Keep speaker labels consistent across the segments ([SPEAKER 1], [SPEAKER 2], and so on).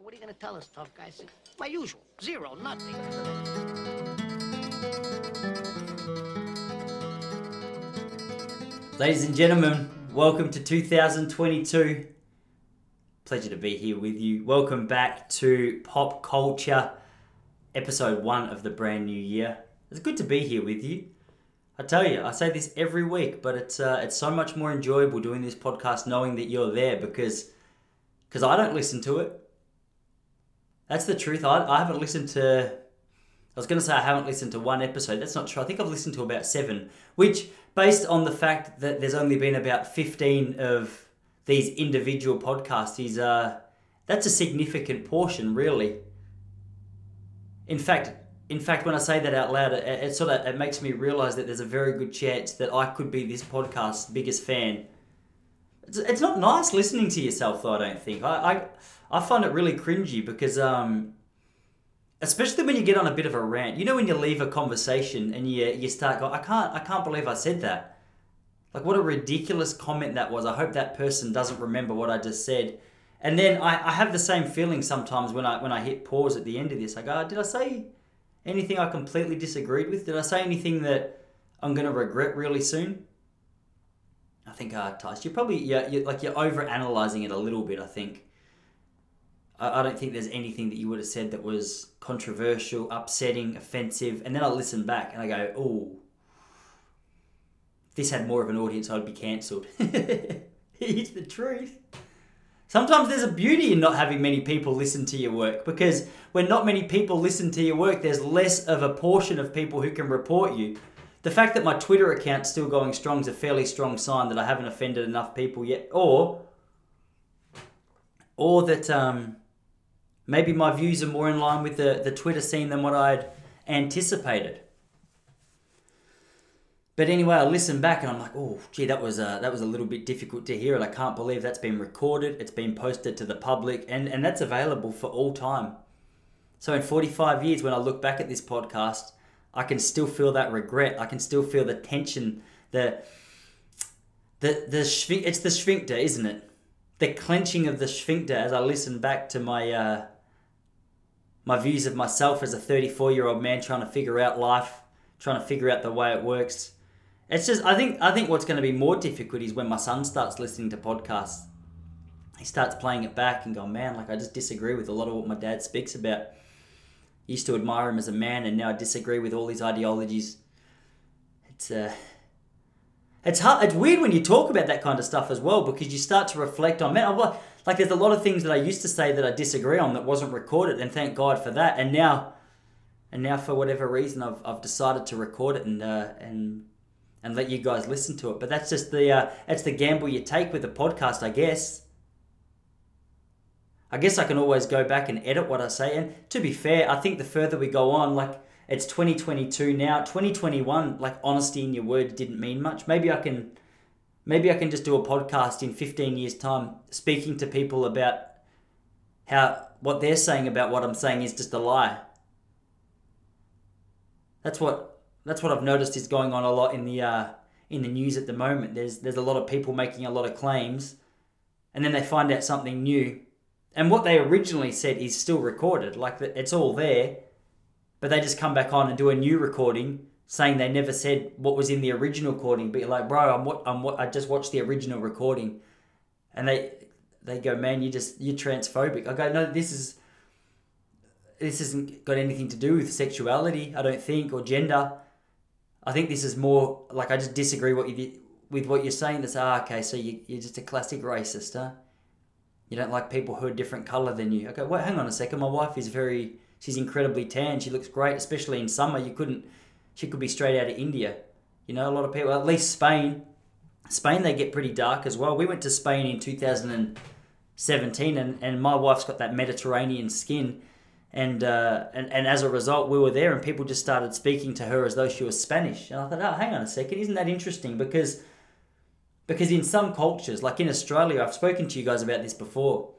[SPEAKER 1] So what are you going to tell us, tough guy? I said, my usual. Zero, nothing.
[SPEAKER 2] Ladies and gentlemen, welcome to 2022. Pleasure to be here with you. Welcome back to Pop Culture, episode one of the brand new year. It's good to be here with you. I tell you, I say this every week, but it's uh, it's so much more enjoyable doing this podcast knowing that you're there because because I don't listen to it. That's the truth. I, I haven't listened to. I was going to say I haven't listened to one episode. That's not true. I think I've listened to about seven, which, based on the fact that there's only been about 15 of these individual podcasts, is uh, that's a significant portion, really. In fact, in fact, when I say that out loud, it, it sort of it makes me realize that there's a very good chance that I could be this podcast's biggest fan. It's, it's not nice listening to yourself, though. I don't think I I, I find it really cringy because um, especially when you get on a bit of a rant. You know, when you leave a conversation and you you start going, I can't I can't believe I said that. Like what a ridiculous comment that was. I hope that person doesn't remember what I just said. And then I, I have the same feeling sometimes when I when I hit pause at the end of this. I go, did I say anything I completely disagreed with? Did I say anything that I'm going to regret really soon? I think, uh, Tice, you're probably yeah, you're, like you're over analyzing it a little bit. I think. I, I don't think there's anything that you would have said that was controversial, upsetting, offensive. And then I listen back and I go, oh, this had more of an audience, I'd be cancelled. it's the truth. Sometimes there's a beauty in not having many people listen to your work because when not many people listen to your work, there's less of a portion of people who can report you. The fact that my Twitter account's still going strong is a fairly strong sign that I haven't offended enough people yet, or or that um, maybe my views are more in line with the, the Twitter scene than what I'd anticipated. But anyway, I listen back and I'm like, oh, gee, that was a, that was a little bit difficult to hear, and I can't believe that's been recorded. It's been posted to the public, and and that's available for all time. So in 45 years, when I look back at this podcast, I can still feel that regret. I can still feel the tension, the the the it's the sphincter, isn't it? The clenching of the sphincter as I listen back to my uh, my views of myself as a 34 year old man trying to figure out life, trying to figure out the way it works. It's just I think I think what's going to be more difficult is when my son starts listening to podcasts. He starts playing it back and going, man, like I just disagree with a lot of what my dad speaks about. Used to admire him as a man, and now I disagree with all his ideologies. It's uh, it's hard. It's weird when you talk about that kind of stuff as well because you start to reflect on man. I'm like, like there's a lot of things that I used to say that I disagree on that wasn't recorded, and thank God for that. And now, and now for whatever reason, I've, I've decided to record it and uh, and and let you guys listen to it. But that's just the uh, that's the gamble you take with the podcast, I guess. I guess I can always go back and edit what I say. And to be fair, I think the further we go on, like it's 2022 now, 2021, like honesty in your word didn't mean much. Maybe I can maybe I can just do a podcast in 15 years time speaking to people about how what they're saying about what I'm saying is just a lie. That's what that's what I've noticed is going on a lot in the uh, in the news at the moment. There's there's a lot of people making a lot of claims, and then they find out something new, and what they originally said is still recorded. Like it's all there, but they just come back on and do a new recording saying they never said what was in the original recording. But you're like, bro, I'm what I'm what I just watched the original recording, and they they go, man, you just you're transphobic. I go, no, this is this hasn't got anything to do with sexuality, I don't think, or gender. I think this is more like I just disagree what you with what you're saying. That's ah, okay. So you, you're just a classic racist, huh? You don't like people who are different color than you. Okay, wait, hang on a second. My wife is very, she's incredibly tan. She looks great, especially in summer. You couldn't, she could be straight out of India. You know, a lot of people, at least Spain. Spain, they get pretty dark as well. We went to Spain in 2017, and, and my wife's got that Mediterranean skin and, uh, and and as a result, we were there, and people just started speaking to her as though she was Spanish. And I thought, oh, hang on a second, isn't that interesting? Because because in some cultures, like in Australia, I've spoken to you guys about this before.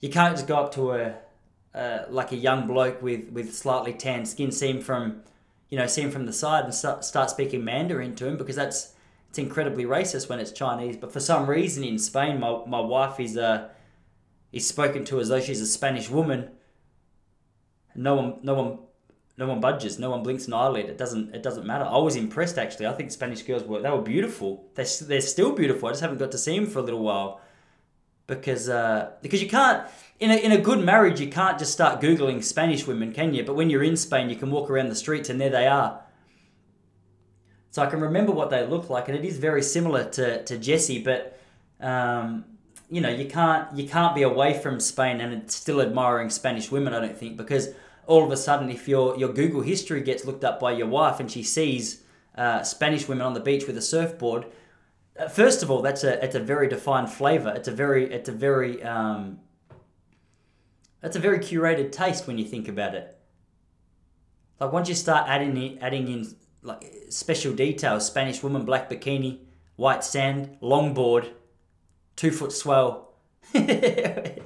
[SPEAKER 2] You can't just go up to a uh, like a young bloke with with slightly tan skin, see him from you know see him from the side, and start, start speaking Mandarin to him because that's it's incredibly racist when it's Chinese. But for some reason in Spain, my, my wife is a is spoken to as though she's a Spanish woman. No one, no one, no one budges. No one blinks an eyelid. It doesn't. It doesn't matter. I was impressed actually. I think Spanish girls were they were beautiful. They're they're still beautiful. I just haven't got to see them for a little while because uh, because you can't in a, in a good marriage you can't just start googling Spanish women, can you? But when you're in Spain, you can walk around the streets and there they are. So I can remember what they look like, and it is very similar to to Jessie, but. Um, you know, you can't you can't be away from Spain and still admiring Spanish women. I don't think because all of a sudden, if your your Google history gets looked up by your wife and she sees uh, Spanish women on the beach with a surfboard, first of all, that's a it's a very defined flavor. It's a very it's a very um, that's a very curated taste when you think about it. Like once you start adding in, adding in like special details, Spanish woman, black bikini, white sand, longboard two foot swell. that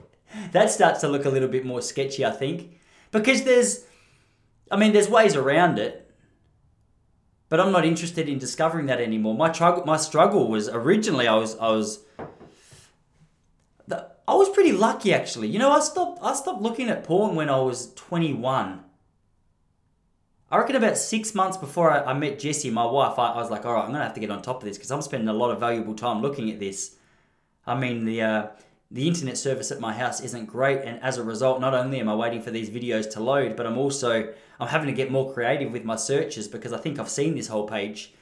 [SPEAKER 2] starts to look a little bit more sketchy, I think, because there's, I mean, there's ways around it, but I'm not interested in discovering that anymore. My struggle, my struggle was originally I was I was. I was pretty lucky actually. You know, I stopped I stopped looking at porn when I was 21. I reckon about six months before I, I met Jessie, my wife, I, I, was like, all right, I'm gonna have to get on top of this because I'm spending a lot of valuable time looking at this. I mean, the uh, the internet service at my house isn't great, and as a result, not only am I waiting for these videos to load, but I'm also I'm having to get more creative with my searches because I think I've seen this whole page.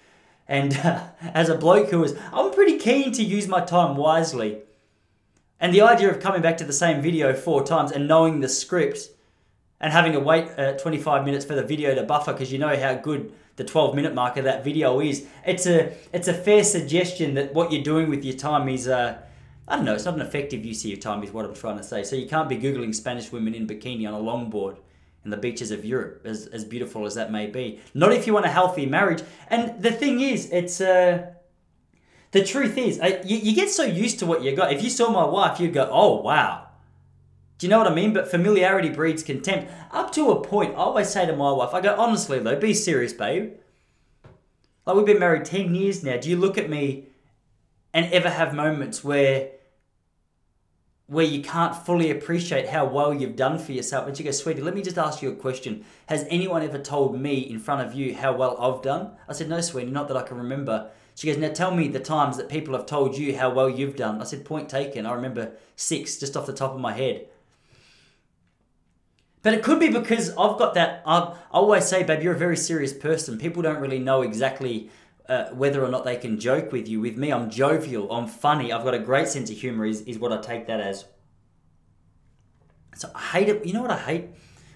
[SPEAKER 2] And uh, as a bloke who is, I'm pretty keen to use my time wisely. And the idea of coming back to the same video four times and knowing the script and having to wait uh, 25 minutes for the video to buffer because you know how good the 12 minute mark of that video is. It's a it's a fair suggestion that what you're doing with your time is uh, I don't know, it's not an effective use of your time, is what I'm trying to say. So you can't be Googling Spanish women in bikini on a longboard in the beaches of Europe, as, as beautiful as that may be. Not if you want a healthy marriage. And the thing is, it's. Uh, the truth is, uh, you, you get so used to what you got. If you saw my wife, you'd go, oh, wow. Do you know what I mean? But familiarity breeds contempt. Up to a point, I always say to my wife, I go, honestly, though, be serious, babe. Like, we've been married 10 years now. Do you look at me and ever have moments where where you can't fully appreciate how well you've done for yourself. And she goes, Sweetie, let me just ask you a question. Has anyone ever told me in front of you how well I've done? I said, No, Sweetie, not that I can remember. She goes, Now tell me the times that people have told you how well you've done. I said, Point taken. I remember six just off the top of my head. But it could be because I've got that. I always say, babe, you're a very serious person. People don't really know exactly uh, whether or not they can joke with you. With me, I'm jovial, I'm funny, I've got a great sense of humor, is, is what I take that as. So I hate it. You know what I hate?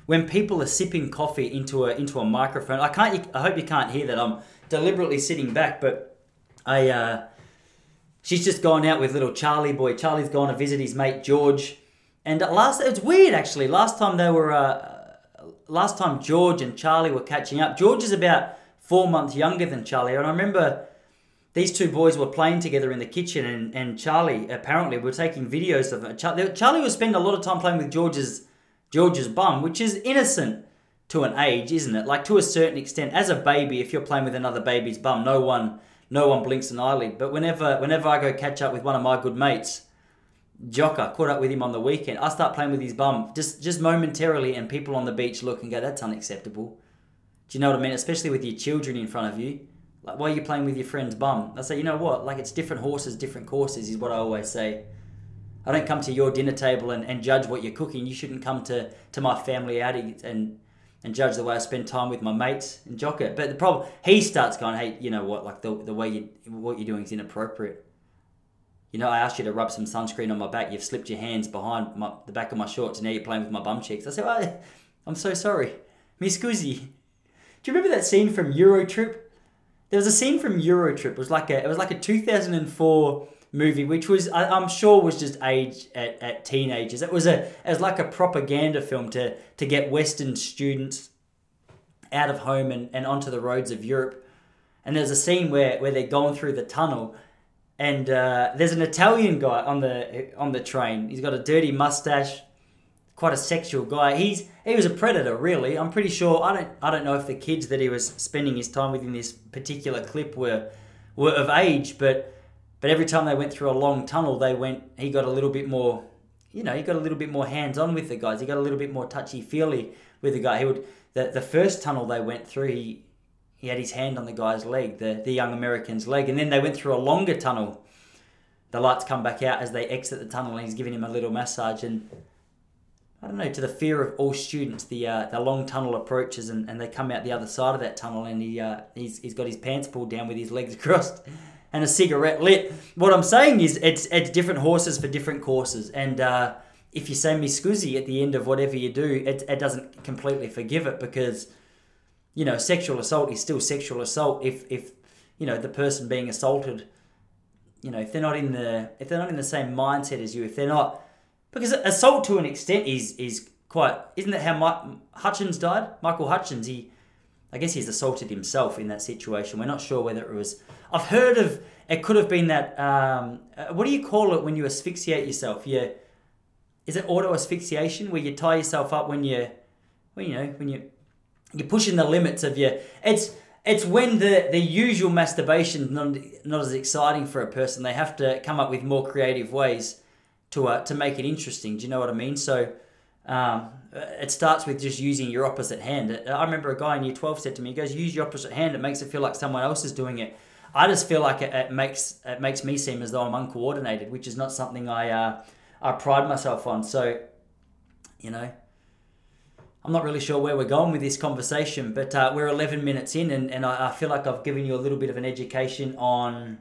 [SPEAKER 2] When people are sipping coffee into a into a microphone. I can't. I hope you can't hear that. I'm deliberately sitting back, but I. Uh, she's just gone out with little Charlie boy. Charlie's gone to visit his mate George, and last it's weird actually. Last time they were. Uh, last time George and Charlie were catching up. George is about four months younger than Charlie. And I remember these two boys were playing together in the kitchen, and, and Charlie apparently were taking videos of it. Charlie, would spend a lot of time playing with George's George's bum, which is innocent to an age, isn't it? Like to a certain extent, as a baby, if you're playing with another baby's bum, no one no one blinks an eyelid. But whenever whenever I go catch up with one of my good mates, Jocker, caught up with him on the weekend, I start playing with his bum just just momentarily, and people on the beach look and go, "That's unacceptable." Do you know what I mean? Especially with your children in front of you. Like, why are you playing with your friend's bum? I say, you know what? Like, it's different horses, different courses, is what I always say. I don't come to your dinner table and, and judge what you're cooking. You shouldn't come to, to my family outing and and judge the way I spend time with my mates and jock it. But the problem, he starts going, hey, you know what? Like the, the way you what you're doing is inappropriate. You know, I asked you to rub some sunscreen on my back. You've slipped your hands behind my, the back of my shorts, and now you're playing with my bum cheeks. I said, oh, I'm so sorry, Miss Guzzi. Do you remember that scene from Eurotrip? There was a scene from Eurotrip. It was like a it was like a 2004 movie, which was I, am sure was just age at, at teenagers. It was a it was like a propaganda film to to get Western students out of home and, and onto the roads of Europe. And there's a scene where, where they're going through the tunnel, and uh, there's an Italian guy on the on the train. He's got a dirty mustache, quite a sexual guy. He's he was a predator, really. I'm pretty sure. I don't I don't know if the kids that he was spending his time with in this particular clip were were of age, but but every time they went through a long tunnel, they went. He got a little bit more you know, he got a little bit more hands on with the guys. He got a little bit more touchy feely with the guy. He would the the first tunnel they went through. He he had his hand on the guy's leg, the the young American's leg, and then they went through a longer tunnel. The lights come back out as they exit the tunnel, and he's giving him a little massage. And I don't know, to the fear of all students, the uh, the long tunnel approaches, and, and they come out the other side of that tunnel, and he uh, he's he's got his pants pulled down with his legs crossed and a cigarette lit. What I'm saying is, it's it's different horses for different courses, and uh, if you say me scuzzy at the end of whatever you do, it, it doesn't completely forgive it because you know sexual assault is still sexual assault. If if you know the person being assaulted, you know if they're not in the if they're not in the same mindset as you, if they're not because assault to an extent is is quite isn't that how Mike Hutchence died? Michael Hutchence, he I guess he's assaulted himself in that situation. We're not sure whether it was. I've heard of it. Could have been that. Um, uh, what do you call it when you asphyxiate yourself? Yeah, is it auto asphyxiation where you tie yourself up when you, when you know when you, you're pushing the limits of your. It's it's when the the usual masturbation not not as exciting for a person. They have to come up with more creative ways to uh, to make it interesting. Do you know what I mean? So. Um, it starts with just using your opposite hand. I remember a guy in year 12 said to me, he goes, use your opposite hand. It makes it feel like someone else is doing it. I just feel like it, it makes it makes me seem as though I'm uncoordinated, which is not something I uh, I pride myself on. So, you know, I'm not really sure where we're going with this conversation, but uh, we're 11 minutes in, and, and I, I feel like I've given you a little bit of an education on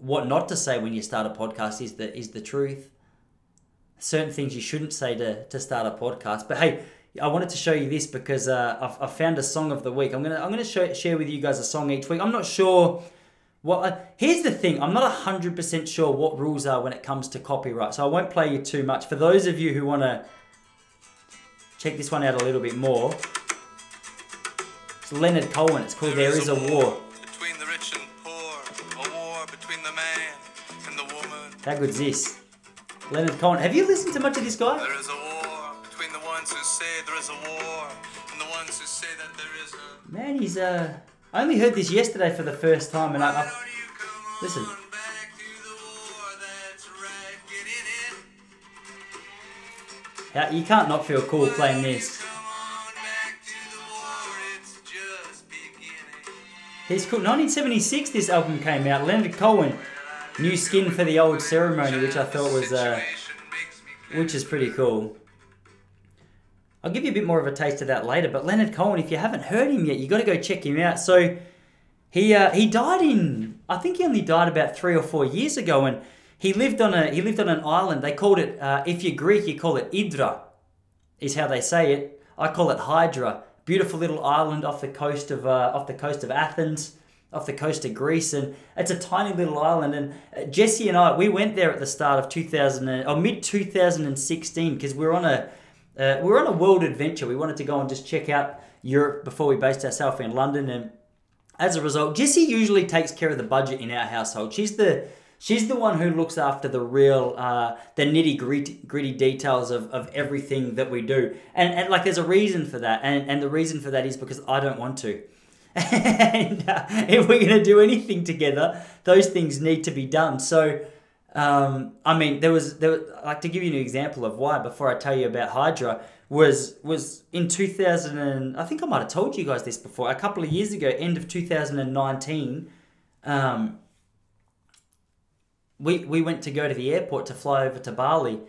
[SPEAKER 2] what not to say when you start a podcast is the is the truth certain things you shouldn't say to, to start a podcast. But hey, I wanted to show you this because uh, I've, I've found a song of the week. I'm gonna I'm gonna show, share with you guys a song each week. I'm not sure what. Uh, here's the thing. I'm not hundred percent sure what rules are when it comes to copyright, so I won't play you too much. For those of you who want to check this one out a little bit more, it's Leonard Cohen. It's called There, is a, war. How good's this? Leonard Cohen. Have you listened to much of this guy?
[SPEAKER 3] There is a war between the ones who say there is a war and the ones who say that there is a.
[SPEAKER 2] Man, he's uh. I only heard this yesterday for the first time, and I. I listen. Yeah, you can't not feel cool playing this. He's cool. 1976, this album came out. Leonard Cohen new skin for the old ceremony, which I thought was, uh, which is pretty cool. I'll give you a bit more of a taste of that later. But Leonard Cohen, if you haven't heard him yet, you got to go check him out. So he uh, he died in I think he only died about three or four years ago, and he lived on a he lived on an island. They called it uh, if you're Greek, you call it Idra, is how they say it. I call it Hydra. Beautiful little island off the coast of uh, off the coast of Athens off the coast of Greece, and it's a tiny little island. And uh, Jesse and I, we went there at the start of 2000 or mid 2016 because we're on a uh, we were on a world adventure. We wanted to go and just check out Europe before we based ourselves in London, and as a result, Jesse usually takes care of the budget in our household. She's the she's the one who looks after the real uh, the nitty gritty, gritty details of, of everything that we do and, and like there's a reason for that and, and the reason for that is because i don't want to and uh, if we're going to do anything together, those things need to be done. So, um, I mean, there was there. Was, like to give you an example of why. Before I tell you about Hydra, was was in 2000. And, I think I might have told you guys this before. A couple of years ago, end of 2019. Um, we we went to go to the airport to fly over to Bali,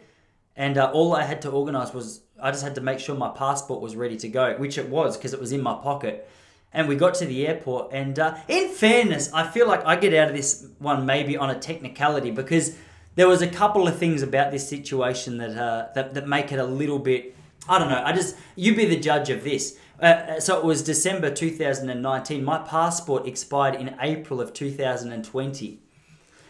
[SPEAKER 2] and uh, all I had to organise was I just had to make sure my passport was ready to go, which it was because it was in my pocket and we got to the airport. And uh, in fairness, I feel like I get out of this one maybe on a technicality because there was a couple of things about this situation that uh, that, that make it a little bit. I don't know. I just you be the judge of this. Uh, uh so it was December 2019. My passport expired in April of 2020.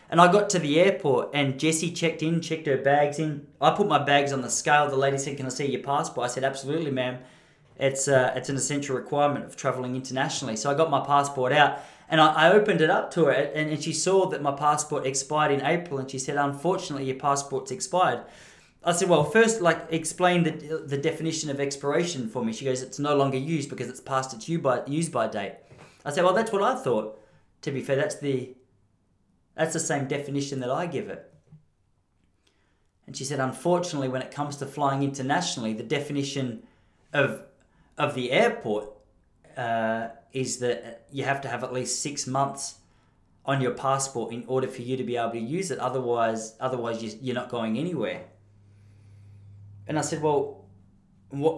[SPEAKER 2] And I got to the airport and Jessie checked in, checked her bags in. I put my bags on the scale. The lady said, Can I see your passport? I said, Absolutely, ma'am it's uh, it's an essential requirement of traveling internationally. So I got my passport out and I, I opened it up to her and, and she saw that my passport expired in April and she said, unfortunately, your passport's expired. I said, well, first, like, explain the, the definition of expiration for me. She goes, it's no longer used because it's past its by, use by date. I said, well, that's what I thought. To be fair, that's the that's the same definition that I give it. And she said, unfortunately, when it comes to flying internationally, the definition of of the airport uh, is that you have to have at least six months on your passport in order for you to be able to use it. Otherwise, otherwise you- you're not going anywhere. And I said, well, what?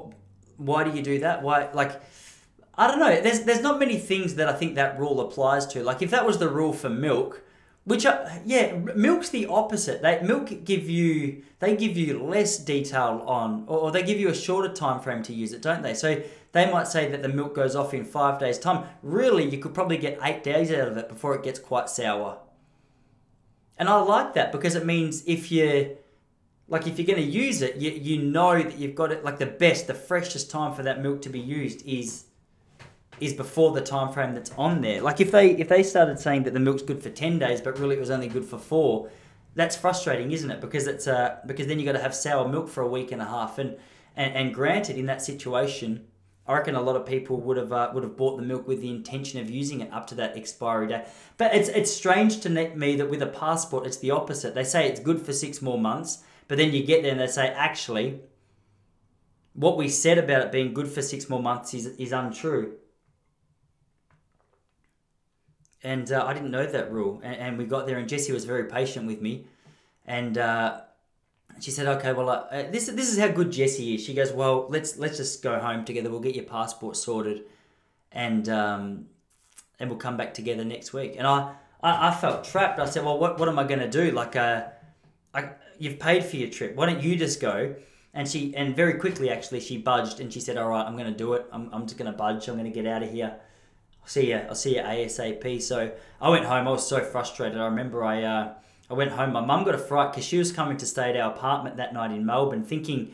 [SPEAKER 2] Why do you do that? Why, like, I don't know. There's there's not many things that I think that rule applies to. Like, if that was the rule for milk, which are, yeah, milk's the opposite. They milk give you they give you less detail on, or, or they give you a shorter time frame to use it, don't they? So they might say that the milk goes off in five days' time. Really, you could probably get eight days out of it before it gets quite sour. And I like that because it means if you like if you're going to use it, you, you know that you've got it like the best, the freshest time for that milk to be used is is before the time frame that's on there. Like if they if they started saying that the milk's good for ten days, but really it was only good for four, that's frustrating, isn't it? Because it's uh because then you got to have sour milk for a week and a half, and and, and granted in that situation. I reckon a lot of people would have uh, would have bought the milk with the intention of using it up to that expiry date. But it's it's strange to me that with a passport it's the opposite. They say it's good for six more months, but then you get there and they say actually, what we said about it being good for six more months is is untrue. And uh, I didn't know that rule, and, and we got there, and Jessie was very patient with me, and. Uh, she said, "Okay, well, uh, uh, this this is how good Jessie is." She goes, "Well, let's let's just go home together. We'll get your passport sorted, and um, and we'll come back together next week." And I I, I felt trapped. I said, "Well, what what am I going to do? Like, uh, I you've paid for your trip. Why don't you just go?" And she and very quickly actually she budged and she said, "All right, I'm going to do it. I'm I'm just going to budge. I'm going to get out of here." I'll see you. I'll see you ASAP. So I went home. I was so frustrated. I remember I uh, I went home. My mum got a fright because she was coming to stay at our apartment that night in Melbourne, thinking.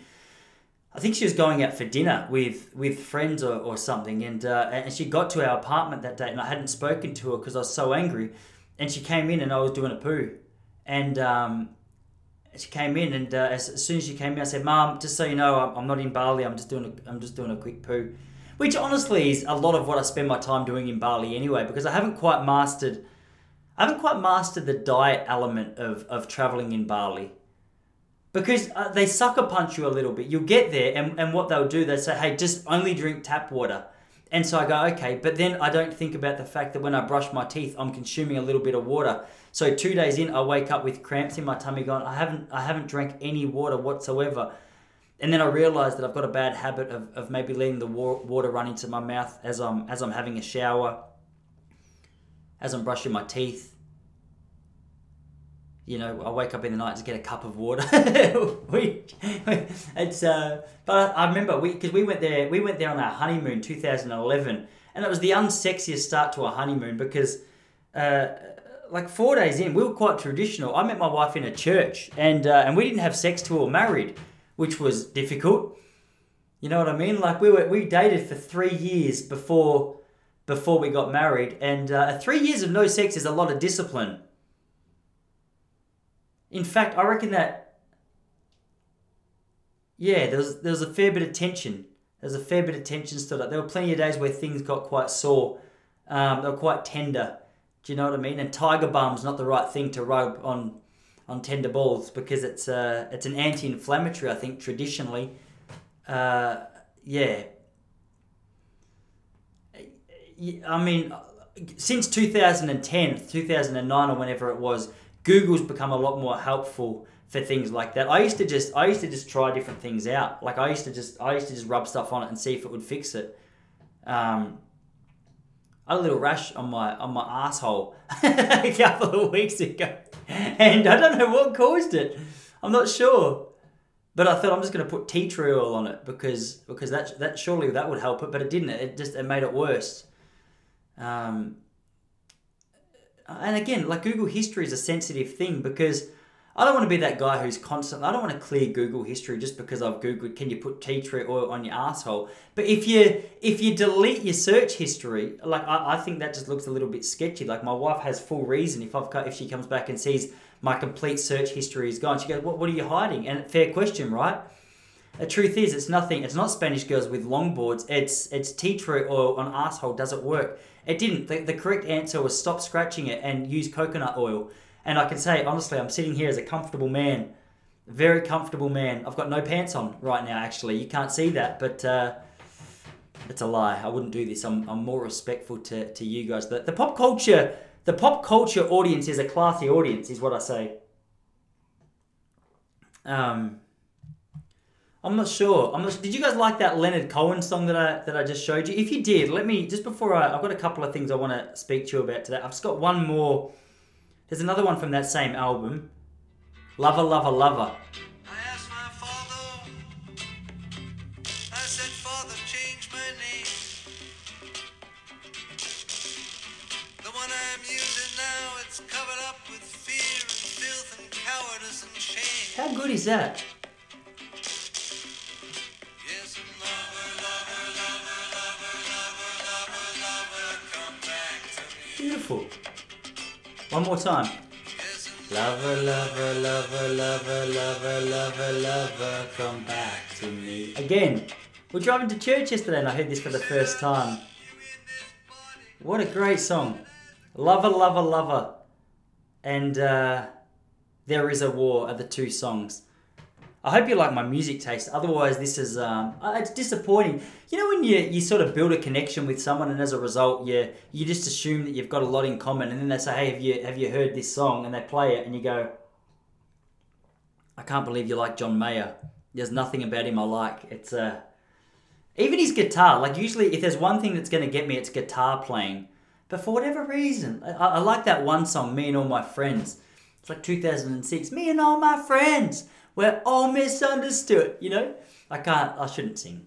[SPEAKER 2] I think she was going out for dinner with with friends or, or something, and uh, and she got to our apartment that day, and I hadn't spoken to her because I was so angry, and she came in and I was doing a poo, and um, she came in and uh, as, as soon as she came in, I said, "Mom, just so you know, I'm, I'm not in Bali. I'm just doing a, I'm just doing a quick poo," which honestly is a lot of what I spend my time doing in Bali anyway, because I haven't quite mastered, I haven't quite mastered the diet element of of traveling in Bali. Because uh, they sucker punch you a little bit. You'll get there, and, and what they'll do, they say, hey, just only drink tap water. And so I go, okay, but then I don't think about the fact that when I brush my teeth, I'm consuming a little bit of water. So two days in, I wake up with cramps in my tummy, going, I haven't, I haven't drank any water whatsoever. And then I realized that I've got a bad habit of, of maybe letting the water run into my mouth as I'm as I'm having a shower, as I'm brushing my teeth. You know, I wake up in the night to get a cup of water. we, it's uh, but I remember we because we went there we went there on our honeymoon 2011, and it was the unsexiest start to a honeymoon because. Uh, like four days in, we were quite traditional. I met my wife in a church, and uh, and we didn't have sex till we were married, which was difficult. You know what I mean? Like we were we dated for three years before before we got married, and uh, three years of no sex is a lot of discipline. In fact, I reckon that yeah, there was there was a fair bit of tension. There was a fair bit of tension still. There were plenty of days where things got quite sore. Um, they were quite tender. Do you know what I mean? And tiger balm's not the right thing to rub on on tender balls because it's uh, it's an anti-inflammatory. I think traditionally, uh, yeah. I mean, since 2010, 2009, or whenever it was, Google's become a lot more helpful for things like that. I used to just I used to just try different things out. Like I used to just I used to just rub stuff on it and see if it would fix it. Um, I had a little rash on my on my asshole a couple of weeks ago, and I don't know what caused it. I'm not sure, but I thought I'm just going to put tea tree oil on it because because that that surely that would help it, but it didn't. It just it made it worse. Um, and again, like Google history is a sensitive thing because I don't want to be that guy who's constantly. I don't want to clear Google history just because I've googled. Can you put tea tree oil on your asshole? But if you if you delete your search history, like I, I think that just looks a little bit sketchy. Like my wife has full reason if I've if she comes back and sees my complete search history is gone, she goes, "What what are you hiding?" And fair question, right? The truth is, it's nothing. It's not Spanish girls with longboards. It's it's tea tree oil on asshole. Does it work? It didn't. The, the correct answer was stop scratching it and use coconut oil. And I can say honestly, I'm sitting here as a comfortable man Very comfortable man. I've got no pants on right now. Actually, you can't see that, but uh, it's a lie. I wouldn't do this. I'm, I'm more respectful to, to you guys. The, the pop culture the pop culture audience is a classy audience, is what I say. Um, I'm not sure. I'm not, did you guys like that Leonard Cohen song that I that I just showed you? If you did, let me just before I I've got a couple of things I want to speak to you about today. I've just got one more. There's another one from that same album. Lover, lover, lover.
[SPEAKER 3] I asked my father, I said, Father, change my name. The one I'm using now, it's covered up with fear and filth and cowardice and shame.
[SPEAKER 2] How good is that? One more time. Lover, lover, lover, lover, lover, lover, lover, come back to me. Again, we're driving to church yesterday and I heard this for the first time. What a great song. Lover, lover, lover. And uh, There is a War are the two songs. I hope you like my music taste. Otherwise, this is um, uh, it's disappointing. You know when you you sort of build a connection with someone, and as a result, you you just assume that you've got a lot in common, and then they say, "Hey, have you have you heard this song?" And they play it, and you go, "I can't believe you like John Mayer. There's nothing about him I like. It's uh, even his guitar. Like usually, if there's one thing that's going to get me, it's guitar playing. But for whatever reason, I, I like that one song, "Me and All My Friends." It's like 2006. Me and all my friends, we're all misunderstood. You know, I can't. I shouldn't sing.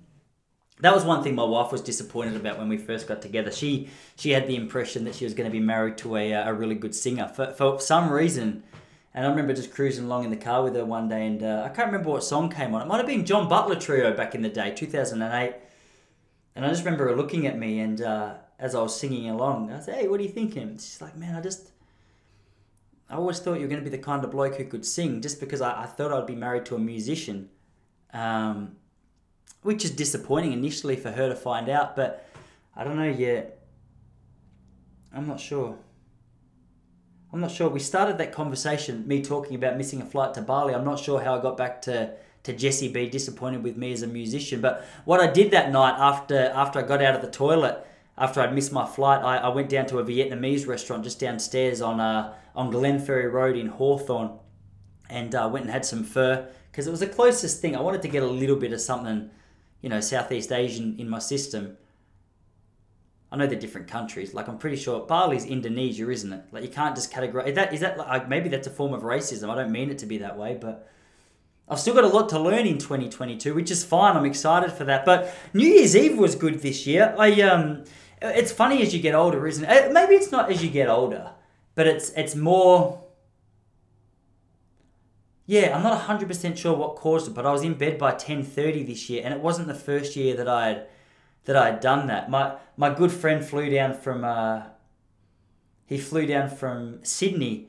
[SPEAKER 2] That was one thing my wife was disappointed about when we first got together. She she had the impression that she was going to be married to a, a really good singer for for some reason. And I remember just cruising along in the car with her one day, and uh, I can't remember what song came on. It might have been John Butler Trio back in the day, 2008. And I just remember her looking at me, and uh, as I was singing along, I said, "Hey, what are you thinking?" She's like, "Man, I just." I always thought you were going to be the kind of bloke who could sing just because I, I thought I'd be married to a musician. Um, which is disappointing initially for her to find out, but I don't know yet. I'm not sure. I'm not sure. We started that conversation, me talking about missing a flight to Bali. I'm not sure how I got back to, to Jesse B disappointed with me as a musician. But what I did that night after after I got out of the toilet, after I'd missed my flight, I, I went down to a Vietnamese restaurant just downstairs on uh, on Glenferrie Road in Hawthorn, and uh, went and had some pho because it was the closest thing. I wanted to get a little bit of something, you know, Southeast Asian in my system. I know they're different countries. Like I'm pretty sure Bali's Indonesia, isn't it? Like you can't just categorize. Is that is that like maybe that's a form of racism? I don't mean it to be that way, but I've still got a lot to learn in 2022, which is fine. I'm excited for that. But New Year's Eve was good this year. I um, it's funny as you get older, isn't it? Uh, Maybe it's not as you get older, but it's it's more. Yeah, I'm not 100% sure what caused it, but I was in bed by 10:30 this year and it wasn't the first year that I had that I'd done that. My my good friend flew down from uh he flew down from Sydney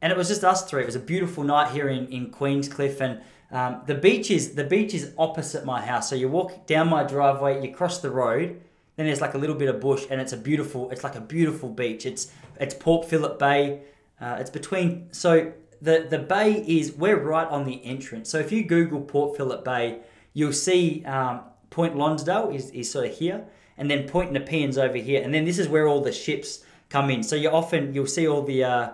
[SPEAKER 2] and it was just us three. It was a beautiful night here in, in Queenscliff and um, the beach is the beach is opposite my house. So you walk down my driveway, you cross the road, then there's like a little bit of bush and it's a beautiful it's like a beautiful beach. It's it's Port Phillip Bay. Uh, it's between so the the bay is we're right on the entrance. So if you Google Port Phillip Bay, you'll see um, Point Lonsdale is, is sort of here, and then Point Nepean's over here, and then this is where all the ships come in. So you often you'll see all the uh,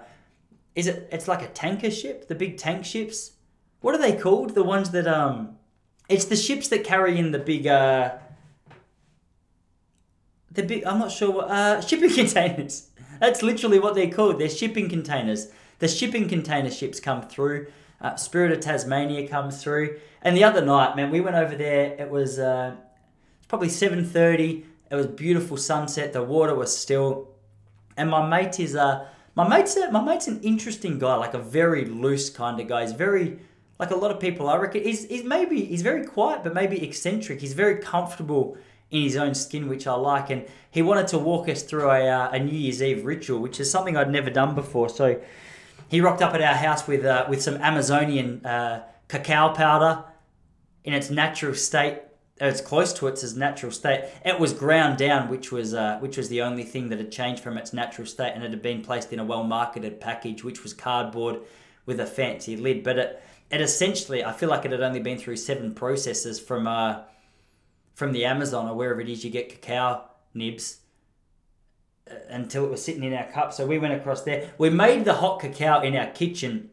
[SPEAKER 2] is it it's like a tanker ship, the big tank ships. What are they called? The ones that um, it's the ships that carry in the big uh, the big. I'm not sure what uh, shipping containers. That's literally what they're called. They're shipping containers. The shipping container ships come through. Uh, Spirit of Tasmania comes through. And the other night, man, we went over there. It was uh, probably seven thirty. It was beautiful sunset. The water was still. And my mate is uh, my mate's a, my mate's an interesting guy, like a very loose kind of guy. He's very like a lot of people. I reckon he's he's maybe he's very quiet, but maybe eccentric. He's very comfortable in his own skin, which I like. And he wanted to walk us through a, uh, a New Year's Eve ritual, which is something I'd never done before. So he rocked up at our house with uh, with some Amazonian uh, cacao powder in its natural state. It's close to its natural state. It was ground down, which was uh, which was the only thing that had changed from its natural state, and it had been placed in a well marketed package, which was cardboard with a fancy lid. But it it essentially, I feel like it had only been through seven processes from uh, from the Amazon or wherever it is you get cacao nibs uh, until it was sitting in our cup. So we went across there. We made the hot cacao in our kitchen,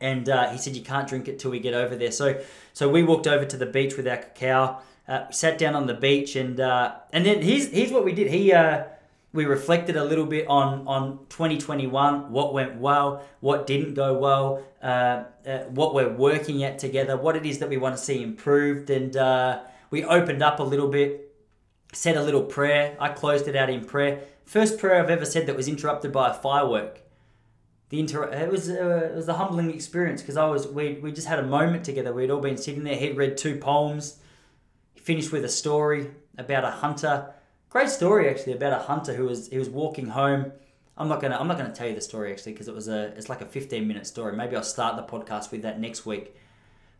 [SPEAKER 2] and uh, he said you can't drink it till we get over there. So so we walked over to the beach with our cacao, uh, sat down on the beach, and uh, and then here's here's what we did. He uh, we reflected a little bit on on 2021, what went well, what didn't go well, uh, uh, what we're working at together, what it is that we want to see improved, and uh, we opened up a little bit, said a little prayer. I closed it out in prayer. First prayer I've ever said that was interrupted by a firework. The inter- it was uh, it was a humbling experience because I was we we just had a moment together. We'd all been sitting there. He'd read two poems. He finished with a story about a hunter Great story actually about a hunter who was he was walking home. I'm not gonna I'm not gonna tell you the story actually because it was a it's like a 15 minute story. Maybe I'll start the podcast with that next week.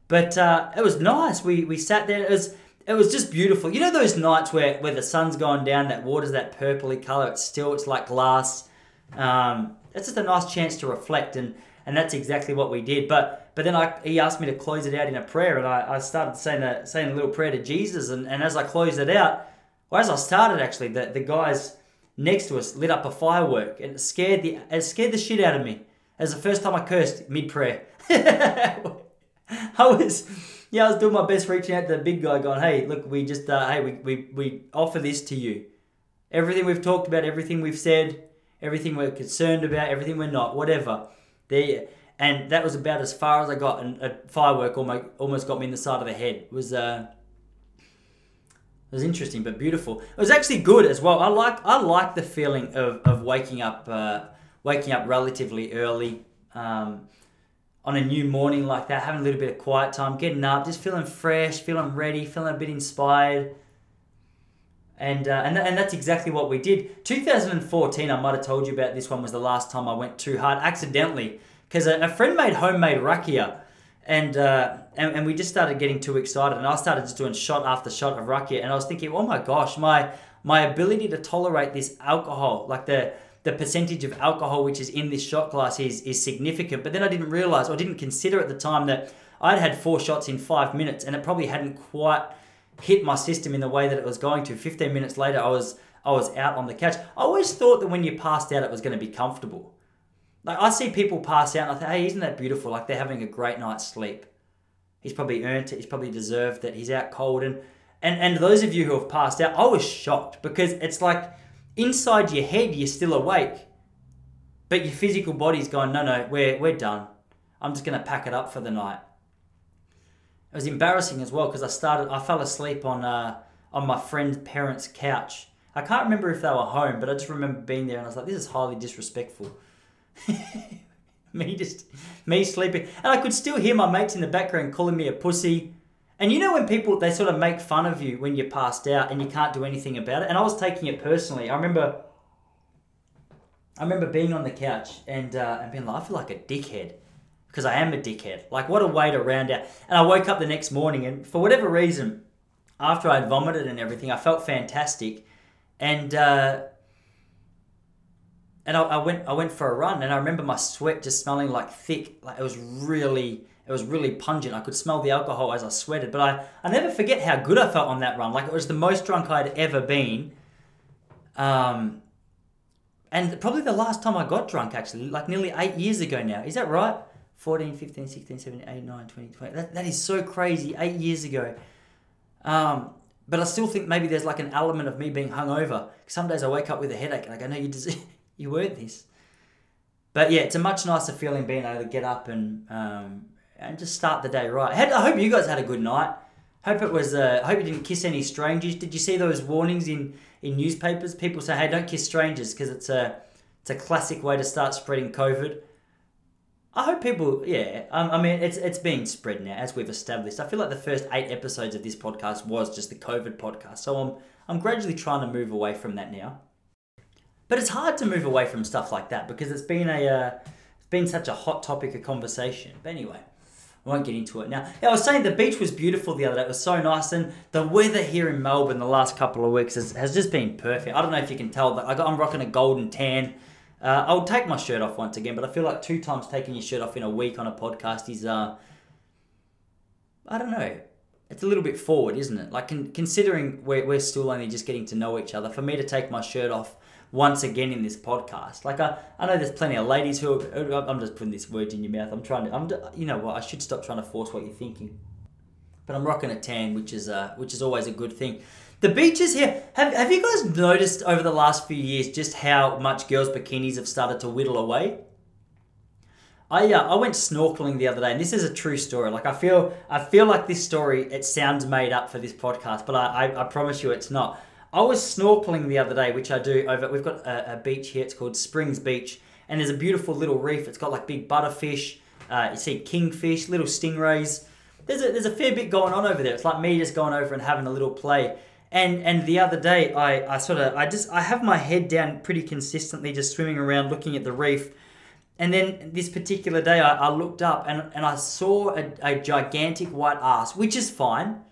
[SPEAKER 2] But uh, it was nice. We we sat there. It was it was just beautiful. You know those nights where where the sun's gone down, that water's that purpley color. It's still it's like glass. Um, it's just a nice chance to reflect and and that's exactly what we did. But but then I, he asked me to close it out in a prayer, and I, I started saying a saying a little prayer to Jesus, and, and as I closed it out, well, as I started, actually, the, the guys next to us lit up a firework and it scared the it scared the shit out of me. It was the first time I cursed mid prayer. I was yeah, I was doing my best reaching out to the big guy, going, "Hey, look, we just uh, hey, we, we we offer this to you. Everything we've talked about, everything we've said, everything we're concerned about, everything we're not, whatever. There, and that was about as far as I got. And a firework almost almost got me in the side of the head. It was uh, it was interesting but beautiful. It was actually good as well. I like I like the feeling of, of waking up uh, waking up relatively early um, on a new morning like that, having a little bit of quiet time, getting up, just feeling fresh, feeling ready, feeling a bit inspired. And, uh, and, and that's exactly what we did. 2014, I might have told you about this one, was the last time I went too hard accidentally because a, a friend made homemade rakia and, uh, and and we just started getting too excited, and I started just doing shot after shot of rakia, and I was thinking, oh my gosh, my my ability to tolerate this alcohol, like the the percentage of alcohol which is in this shot glass is is significant. But then I didn't realize or didn't consider at the time that I'd had four shots in five minutes, and it probably hadn't quite hit my system in the way that it was going to. Fifteen minutes later, I was I was out on the couch. I always thought that when you passed out, it was going to be comfortable. Like I see people pass out and I think, hey, isn't that beautiful? Like they're having a great night's sleep. He's probably earned it. He's probably deserved it. He's out cold and and and those of you who have passed out, I was shocked because it's like inside your head you're still awake, but your physical body's going, no, no, we're we're done. I'm just gonna pack it up for the night. It was embarrassing as well because I started. I fell asleep on uh, on my friend's parents' couch. I can't remember if they were home, but I just remember being there and I was like, this is highly disrespectful. me just me sleeping and i could still hear my mates in the background calling me a pussy and you know when people they sort of make fun of you when you're passed out and you can't do anything about it? And i was taking it personally. I remember i remember being on the couch and uh, and being like i feel like a dickhead. Because i am a dickhead. Like what a way to round out. And i woke up the next morning and for whatever reason after i'd vomited and everything i felt fantastic. And uh, and I, I, went I went for a run and I remember my sweat just smelling like thick. Like it was really it was really pungent. I could smell the alcohol as I sweated but I, I never forget how good I felt on that run. Like it was the most drunk I'd ever been. Um and probably the last time I got drunk actually like nearly eight years ago now. Is that right? 14 15 16 17 18 19 20 20 that, that is so crazy eight years ago. Um but I still think maybe there's like an element of me being hungover. Some days I wake up with a headache and I go, no, you deserve, you weren't this. But yeah, it's a much nicer feeling being able to get up and um, and just start the day right. I hope you guys had a good night. Hope it was. Uh, hope you didn't kiss any strangers. Did you see those warnings in in newspapers? People say, "Hey, don't kiss strangers" because it's a it's a classic way to start spreading COVID. I hope people, yeah. Um, I mean, it's it's being spread now as we've established. I feel like the first eight episodes of this podcast was just the COVID podcast, so I'm I'm gradually trying to move away from that now. But it's hard to move away from stuff like that because it's been a uh, it's been such a hot topic of conversation. But anyway, I won't get into it now. I was saying the beach was beautiful the other day. It was so nice, and the weather here in Melbourne the last couple of weeks has, has just been perfect. I don't know if you can tell, but I I'm rocking a golden tan. Uh, I'll take my shirt off once again, but I feel like two times taking your shirt off in a week on a podcast is uh, I don't know. It's a little bit forward, isn't it? Like con- considering we're, we're still only just getting to know each other. For me to take my shirt off once again in this podcast, like I, I know there's plenty of ladies who I'm just putting this words in your mouth. I'm trying to. I'm you know what? I should stop trying to force what you're thinking. But I'm rocking a tan, which is uh, which is always a good thing. The beaches here. Have Have you guys noticed over the last few years just how much girls' bikinis have started to whittle away? I uh, I went snorkeling the other day, and this is a true story. Like I feel I feel like this story it sounds made up for this podcast, but I I, I promise you it's not. I was snorkeling the other day, which I do over. We've got a, a beach here. It's called Springs Beach, and there's a beautiful little reef. It's got like big butterfish. Uh, you see kingfish, little stingrays. There's a there's a fair bit going on over there. It's like me just going over and having a little play. And and the other day I, I sort of I just I have my head down pretty consistently, just swimming around looking at the reef and then this particular day, I, I looked up and, and I saw a, a gigantic white ass, which is fine.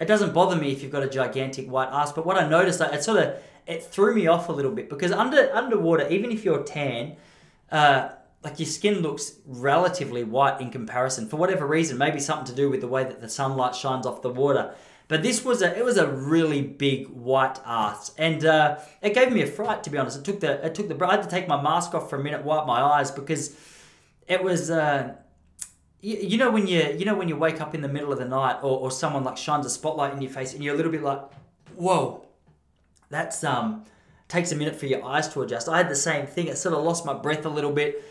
[SPEAKER 2] It doesn't bother me if you've got a gigantic white ass, but what I noticed, it sort of it threw me off a little bit because under underwater, even if you're tan, uh, like your skin looks relatively white in comparison for whatever reason. Maybe something to do with the way that the sunlight shines off the water. But this was a it was a really big white ass, and uh, it gave me a fright to be honest. It took the it took the I had to take my mask off for a minute, wipe my eyes because it was. Uh, you, you know when you you know when you wake up in the middle of the night or, or someone like shines a spotlight in your face and you're a little bit like, whoa, that's um takes a minute for your eyes to adjust. I had the same thing. I sort of lost my breath a little bit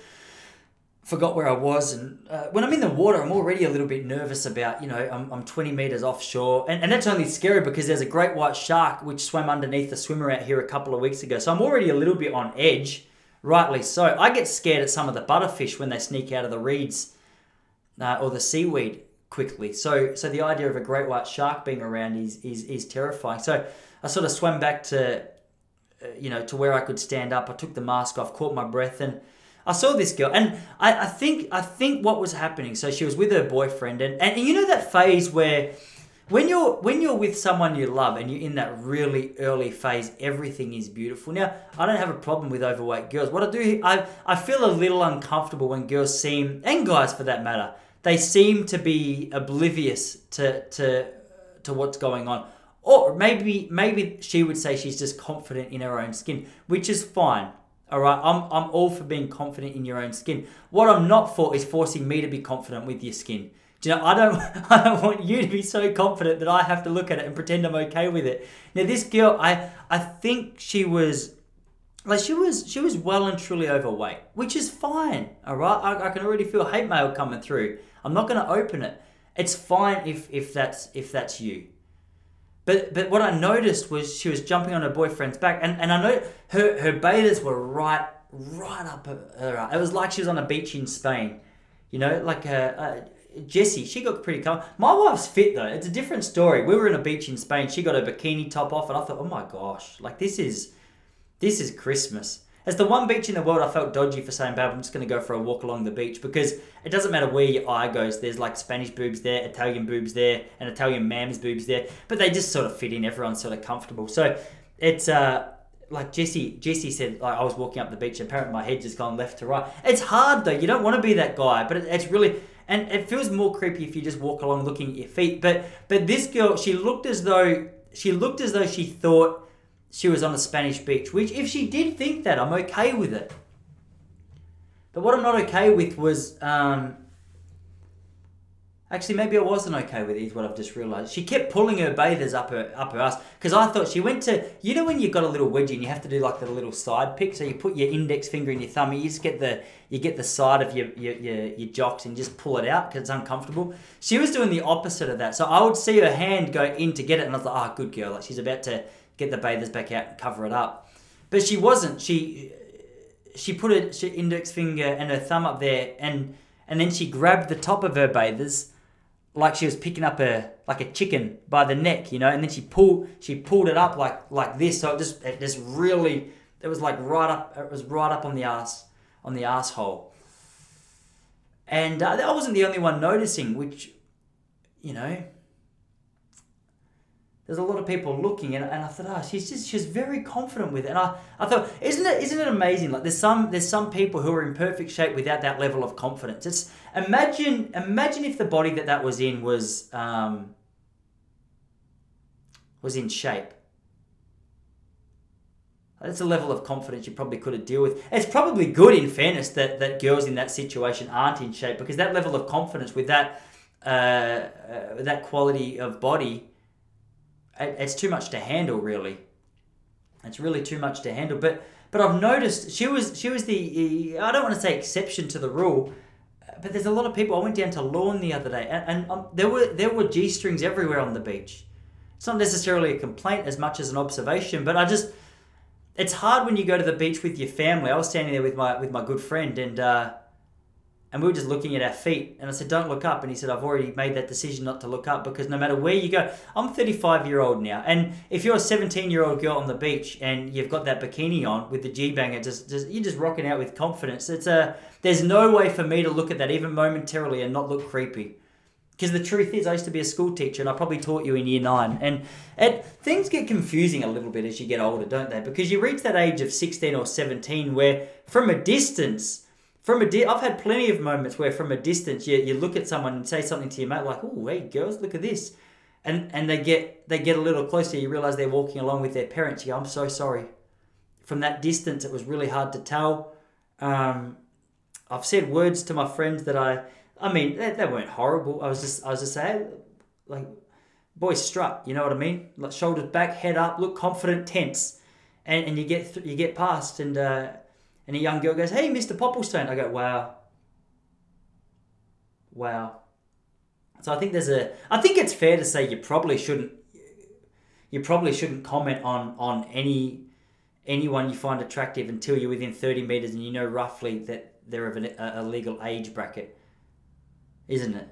[SPEAKER 2] forgot where I was. And uh, when I'm in the water, I'm already a little bit nervous about, you know, I'm, I'm 20 meters offshore. And, and that's only scary because there's a great white shark which swam underneath the swimmer out here a couple of weeks ago. So I'm already a little bit on edge, rightly so. I get scared at some of the butterfish when they sneak out of the reeds uh, or the seaweed quickly. So so the idea of a great white shark being around is is, is terrifying. So I sort of swam back to, uh, you know, to where I could stand up. I took the mask off, caught my breath, and I saw this girl, and I, I think I think what was happening. So she was with her boyfriend, and, and you know that phase where when you're when you're with someone you love and you're in that really early phase, everything is beautiful. Now I don't have a problem with overweight girls. What I do, I I feel a little uncomfortable when girls seem and guys for that matter, they seem to be oblivious to to to what's going on. Or maybe maybe she would say she's just confident in her own skin, which is fine. All right, I'm, I'm all for being confident in your own skin. What I'm not for is forcing me to be confident with your skin. Do you know? I don't, I don't want you to be so confident that I have to look at it and pretend I'm okay with it. Now, this girl, I, I think she was, like, she was, she was well and truly overweight, which is fine. All right, I, I can already feel hate mail coming through. I'm not going to open it. It's fine if, if that's, if that's you. But but what I noticed was she was jumping on her boyfriend's back, and, and I know her her bathers were right right up her. it was like she was on a beach in Spain, you know, like a. Uh, Jessie, she got pretty calm. My wife's fit though. It's a different story. We were in a beach in Spain. She got her bikini top off, and I thought, oh my gosh, like this is, this is Christmas. It's the one beach in the world I felt dodgy for saying, babe, I'm just going to go for a walk along the beach because it doesn't matter where your eye goes. There's like Spanish boobs there, Italian boobs there, and Italian mam's boobs there, but they just sort of fit in. Everyone's sort of comfortable. So it's uh, like Jesse. Jesse said, like I was walking up the beach, and apparently my head just gone left to right. It's hard though. You don't want to be that guy, but it, it's really and it feels more creepy if you just walk along looking at your feet. But but this girl, she looked as though she looked as though she thought she was on a Spanish beach, which if she did think that, I'm okay with it. But what I'm not okay with was, um, actually, maybe I wasn't okay with it. Is what I've just realised. She kept pulling her bathers up her up her ass because I thought she went to, you know, when you've got a little wedgie and you have to do like the little side pick. So you put your index finger in your thumb, and you just get the you get the side of your your, your, your jocks and just pull it out because it's uncomfortable. She was doing the opposite of that. So I would see her hand go in to get it, and I was like, ah, oh, good girl. Like she's about to get the bathers back out and cover it up. But she wasn't. She she put her index finger and her thumb up there, and and then she grabbed the top of her bathers like she was picking up a like a chicken by the neck, you know, and then she pulled she pulled it up like like this, so it just it just really it was like right up it was right up on the ass on the asshole. And uh, I wasn't the only one noticing, which you know there's a lot of people looking, and, and I thought, oh, she's just she's very confident with it. And I, I thought, isn't it isn't it amazing? Like there's some there's some people who are in perfect shape without that level of confidence. It's imagine imagine if the body that that was in was um, was in shape. That's a level of confidence you probably couldn't deal with. It's probably good, in fairness, that, that girls in that situation aren't in shape because that level of confidence with that uh, uh, that quality of body, it's too much to handle. Really, it's really too much to handle. But but I've noticed she was she was the I don't want to say exception to the rule, but there's a lot of people. I went down to Lorne the other day, and, and um, there were there were g strings everywhere on the beach. It's not necessarily a complaint as much as an observation, but I just it's hard when you go to the beach with your family. I was standing there with my with my good friend, and uh, and we were just looking at our feet. And I said, "Don't look up." And he said, "I've already made that decision not to look up because no matter where you go, I'm 35 year old now, and if you're a 17 year old girl on the beach and you've got that bikini on with the G banger, just, just you're just rocking out with confidence. It's a there's no way for me to look at that even momentarily and not look creepy." Because the truth is, I used to be a school teacher, and I probably taught you in year nine. And it, things get confusing a little bit as you get older, don't they? Because you reach that age of sixteen or seventeen, where from a distance, from a di- I've had plenty of moments where from a distance, you, you look at someone and say something to your mate like, "Oh, hey, girls, look at this," and and they get they get a little closer. You realize they're walking along with their parents. You go, "I'm so sorry." From that distance, it was really hard to tell. Um, I've said words to my friends that I I mean, they, they weren't horrible. I was just, I was just saying, like, boy strut. You know what I mean? Like shoulders back, head up, look confident, tense, and and you get th- you get past, and uh, and a young girl goes, "Hey, Mister Popplestone." I go, "Wow, wow." So I think there's a, I think it's fair to say you probably shouldn't, you probably shouldn't comment on on any anyone you find attractive until you're within 30 meters and you know roughly that they're of an, a, a legal age bracket isn't it?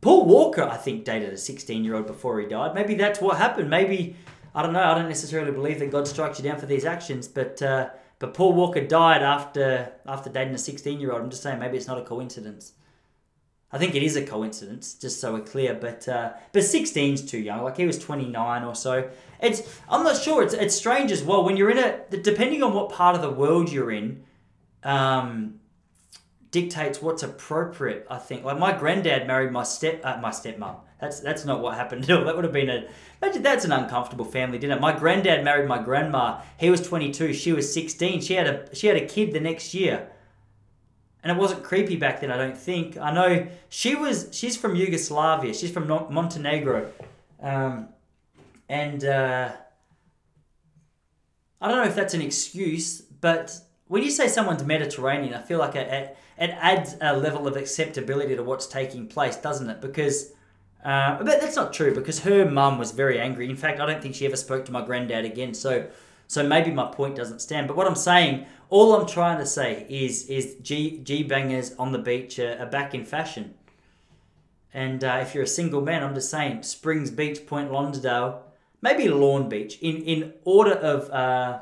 [SPEAKER 2] Paul Walker, I think, dated a 16 year old before he died. Maybe that's what happened. Maybe, I don't know, I don't necessarily believe that God strikes you down for these actions, but uh, but Paul Walker died after after dating a 16 year old. I'm just saying, maybe it's not a coincidence. I think it is a coincidence, just so we're clear. But uh, but 16's too young. Like he was 29 or so. It's I'm not sure. It's it's strange as well when you're in a depending on what part of the world you're in. Um, dictates what's appropriate. I think. Like my granddad married my step uh, my stepmom. That's that's not what happened at all. That would have been a imagine that's an uncomfortable family dinner. My granddad married my grandma. He was 22. She was 16. She had a she had a kid the next year. And it wasn't creepy back then, I don't think. I know she was. She's from Yugoslavia. She's from Montenegro, um, and uh, I don't know if that's an excuse, but when you say someone's Mediterranean, I feel like it, it, it adds a level of acceptability to what's taking place, doesn't it? Because, uh, but that's not true because her mum was very angry. In fact, I don't think she ever spoke to my granddad again. So, so maybe my point doesn't stand. But what I'm saying, all I'm trying to say is, is G G bangers on the beach are, are back in fashion. And uh, if you're a single man, I'm just saying Springs Beach, Point Lonsdale, maybe Lorne Beach, in in order of. Uh,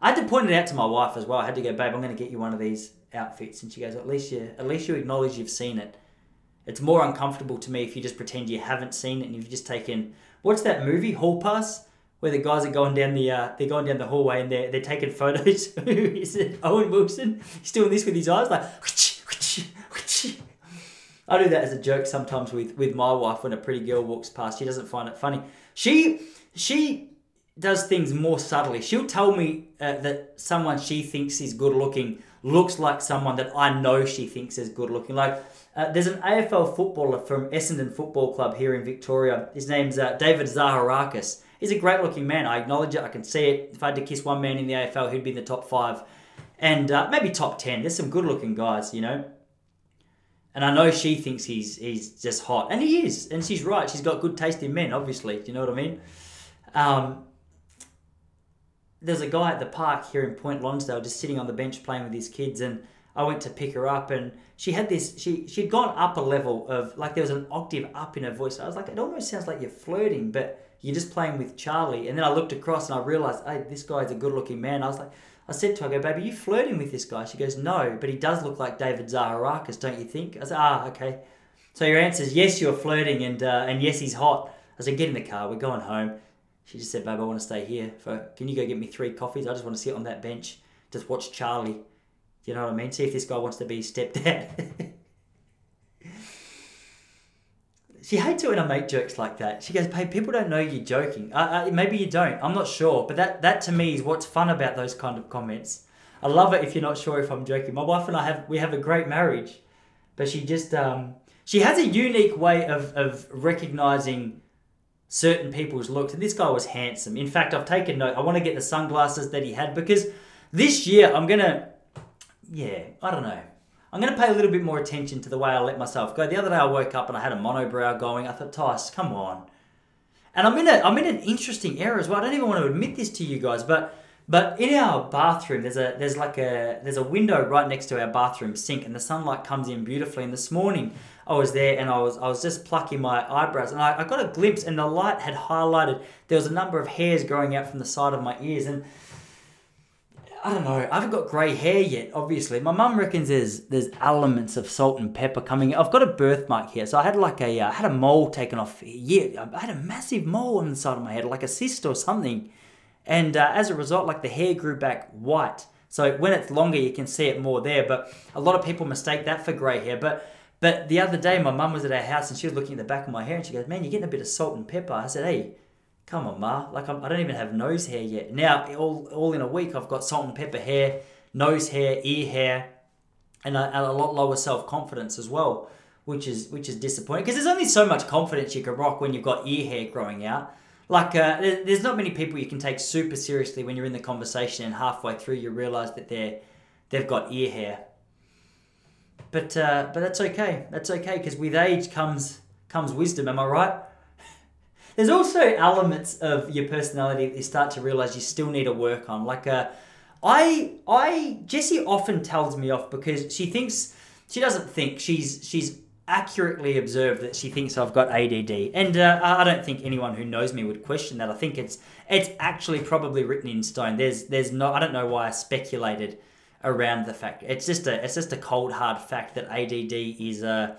[SPEAKER 2] I had to point it out to my wife as well. I had to go, babe, I'm going to get you one of these outfits, and she goes, at least you, at least you acknowledge you've seen it. It's more uncomfortable to me if you just pretend you haven't seen it and you've just taken. What's that movie, Hall Pass, where the guys are going down the uh, they're going down the hallway and they're they're taking photos. Who is it? Owen Wilson. He's doing this with his eyes, like. I do that as a joke sometimes with with my wife when a pretty girl walks past. She doesn't find it funny. She she does things more subtly. She'll tell me uh, that someone she thinks is good looking looks like someone that I know she thinks is good looking. Like uh, there's an AFL footballer from Essendon Football Club here in Victoria. His name's uh, David Zaharakis. He's a great looking man. I acknowledge it. I can see it. If I had to kiss one man in the AFL, he'd be in the top five, and uh, maybe top ten. There's some good looking guys, you know. And I know she thinks he's he's just hot, and he is, and she's right. She's got good taste in men, obviously. Do you know what I mean? Um, there's a guy at the park here in Point Lonsdale just sitting on the bench playing with his kids, and I went to pick her up, and she had this. She she'd gone up a level of like there was an octave up in her voice. I was like, it almost sounds like you're flirting, but you're just playing with Charlie. And then I looked across and I realized, hey, this guy's a good-looking man. I was like, I said to her, I go, baby, you flirting with this guy? She goes, no, but he does look like David Zaharakis, don't you think? I said, ah, okay. So your answer is yes, you're flirting, and uh, and yes, he's hot. I said, get in the car. We're going home. She just said, babe, I want to stay here. For can you go get me three coffees? I just want to sit on that bench, just watch Charlie. You know what I mean? See if this guy wants to be stepdad. she hates it when I make jokes like that. She goes, "Babe, people don't know you're joking. Uh, uh, maybe you don't. I'm not sure, but that that to me is what's fun about those kind of comments. I love it if you're not sure if I'm joking. My wife and I have we have a great marriage, but she just um, she has a unique way of of recognizing certain people's looks. And this guy was handsome. In fact, I've taken note. I want to get the sunglasses that he had because this year I'm gonna, yeah, I don't know. I'm going to pay a little bit more attention to the way I let myself go. The other day I woke up and I had a monobrow going. I thought, Tice, come on. And I'm in a I'm in an interesting era as well. I don't even want to admit this to you guys, but but in our bathroom there's a there's like a there's a window right next to our bathroom sink and the sunlight comes in beautifully. And this morning I was there and I was I was just plucking my eyebrows and I, I got a glimpse and the light had highlighted there was a number of hairs growing out from the side of my ears and I don't know. I haven't got grey hair yet. Obviously, my mum reckons there's there's elements of salt and pepper coming. I've got a birthmark here, so I had like a uh, I had a mole taken off. Yeah, I had a massive mole on the side of my head, like a cyst or something, and uh, as a result, like the hair grew back white. So when it's longer, you can see it more there. But a lot of people mistake that for grey hair. But but the other day, my mum was at our house and she was looking at the back of my hair and she goes, "Man, you're getting a bit of salt and pepper." I said, "Hey." Come on, Ma. Like, I'm, I don't even have nose hair yet. Now, all, all in a week, I've got salt and pepper hair, nose hair, ear hair, and a, and a lot lower self confidence as well, which is which is disappointing. Because there's only so much confidence you can rock when you've got ear hair growing out. Like, uh, there's not many people you can take super seriously when you're in the conversation, and halfway through you realize that they're they've got ear hair. But uh, but that's okay. That's okay because with age comes comes wisdom. Am I right? There's also elements of your personality that you start to realize you still need to work on. Like, uh, I, I, Jessie often tells me off because she thinks she doesn't think she's she's accurately observed that she thinks I've got ADD, and uh, I don't think anyone who knows me would question that. I think it's it's actually probably written in stone. There's there's no I don't know why I speculated around the fact. It's just a it's just a cold hard fact that ADD is uh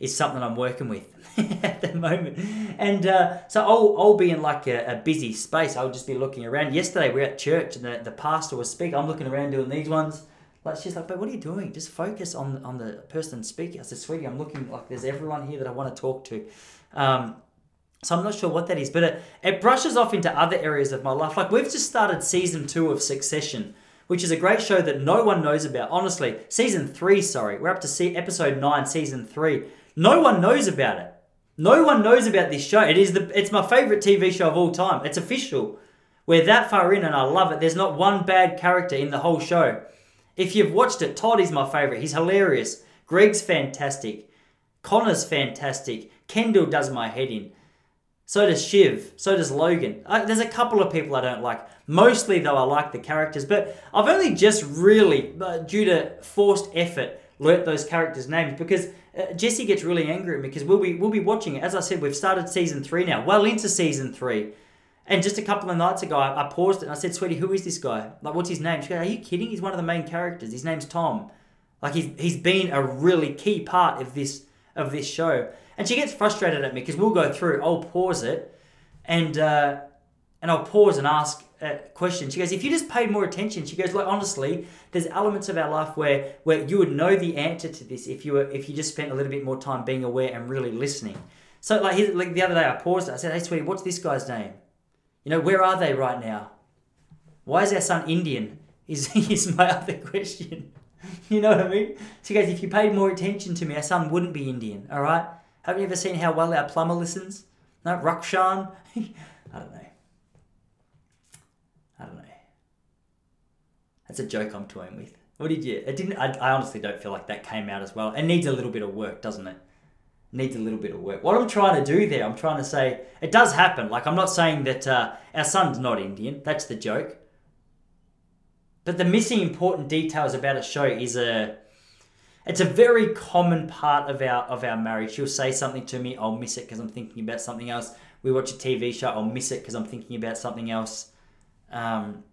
[SPEAKER 2] is something I'm working with at the moment. And uh, so I'll, I'll be in like a, a busy space. I'll just be looking around. Yesterday we are at church and the, the pastor was speaking. I'm looking around doing these ones. Like she's like, but what are you doing? Just focus on on the person speaking. I said, sweetie, I'm looking like there's everyone here that I want to talk to. Um, so I'm not sure what that is, but it, it brushes off into other areas of my life. Like we've just started season two of Succession, which is a great show that no one knows about. Honestly, season three, sorry, we're up to see episode nine, season three. No one knows about it. No one knows about this show. It is the it's my favorite TV show of all time. It's official. We're that far in and I love it. There's not one bad character in the whole show. If you've watched it, Todd is my favorite. He's hilarious. Greg's fantastic. Connor's fantastic. Kendall does my head in. So does Shiv. So does Logan. Uh, there's a couple of people I don't like. Mostly, though, I like the characters. But I've only just really, uh, due to forced effort, learnt those characters' names because uh, Jesse gets really angry at me because we'll be we'll be watching it. As I said, we've started season three now, well into season three. And just a couple of nights ago, I, I paused it and I said, "Sweetie, who is this guy? Like, what's his name?" She goes, "Are you kidding? He's one of the main characters. His name's Tom. Like, he's he's been a really key part of this of this show." And she gets frustrated at me because we'll go through. I'll pause it, and uh, and I'll pause and ask a question. She goes, "If you just paid more attention," she goes, "Like honestly, there's elements of our life where where you would know the answer to this if you were if you just spent a little bit more time being aware and really listening." So like, here's- like the other day, I paused. I said, "Hey, sweetie, what's this guy's name? You know, where are they right now? Why is our son Indian?" Is is my other question. You know what I mean? She goes, "If you paid more attention to me, our son wouldn't be Indian. All right." Haven't you ever seen how well our plumber listens? No, Rukshan? I don't know. I don't know. That's a joke I'm toying with. What did you? It didn't. I, I honestly don't feel like that came out as well. It needs a little bit of work, doesn't it? Needs a little bit of work. What I'm trying to do there, I'm trying to say it does happen. Like I'm not saying that uh, our son's not Indian. That's the joke. But the missing important details about a show is a it's a very common part of our of our marriage. She'll say something to me, I'll miss it because I'm thinking about something else. We watch a TV show, I'll miss it because I'm thinking about something else. Um,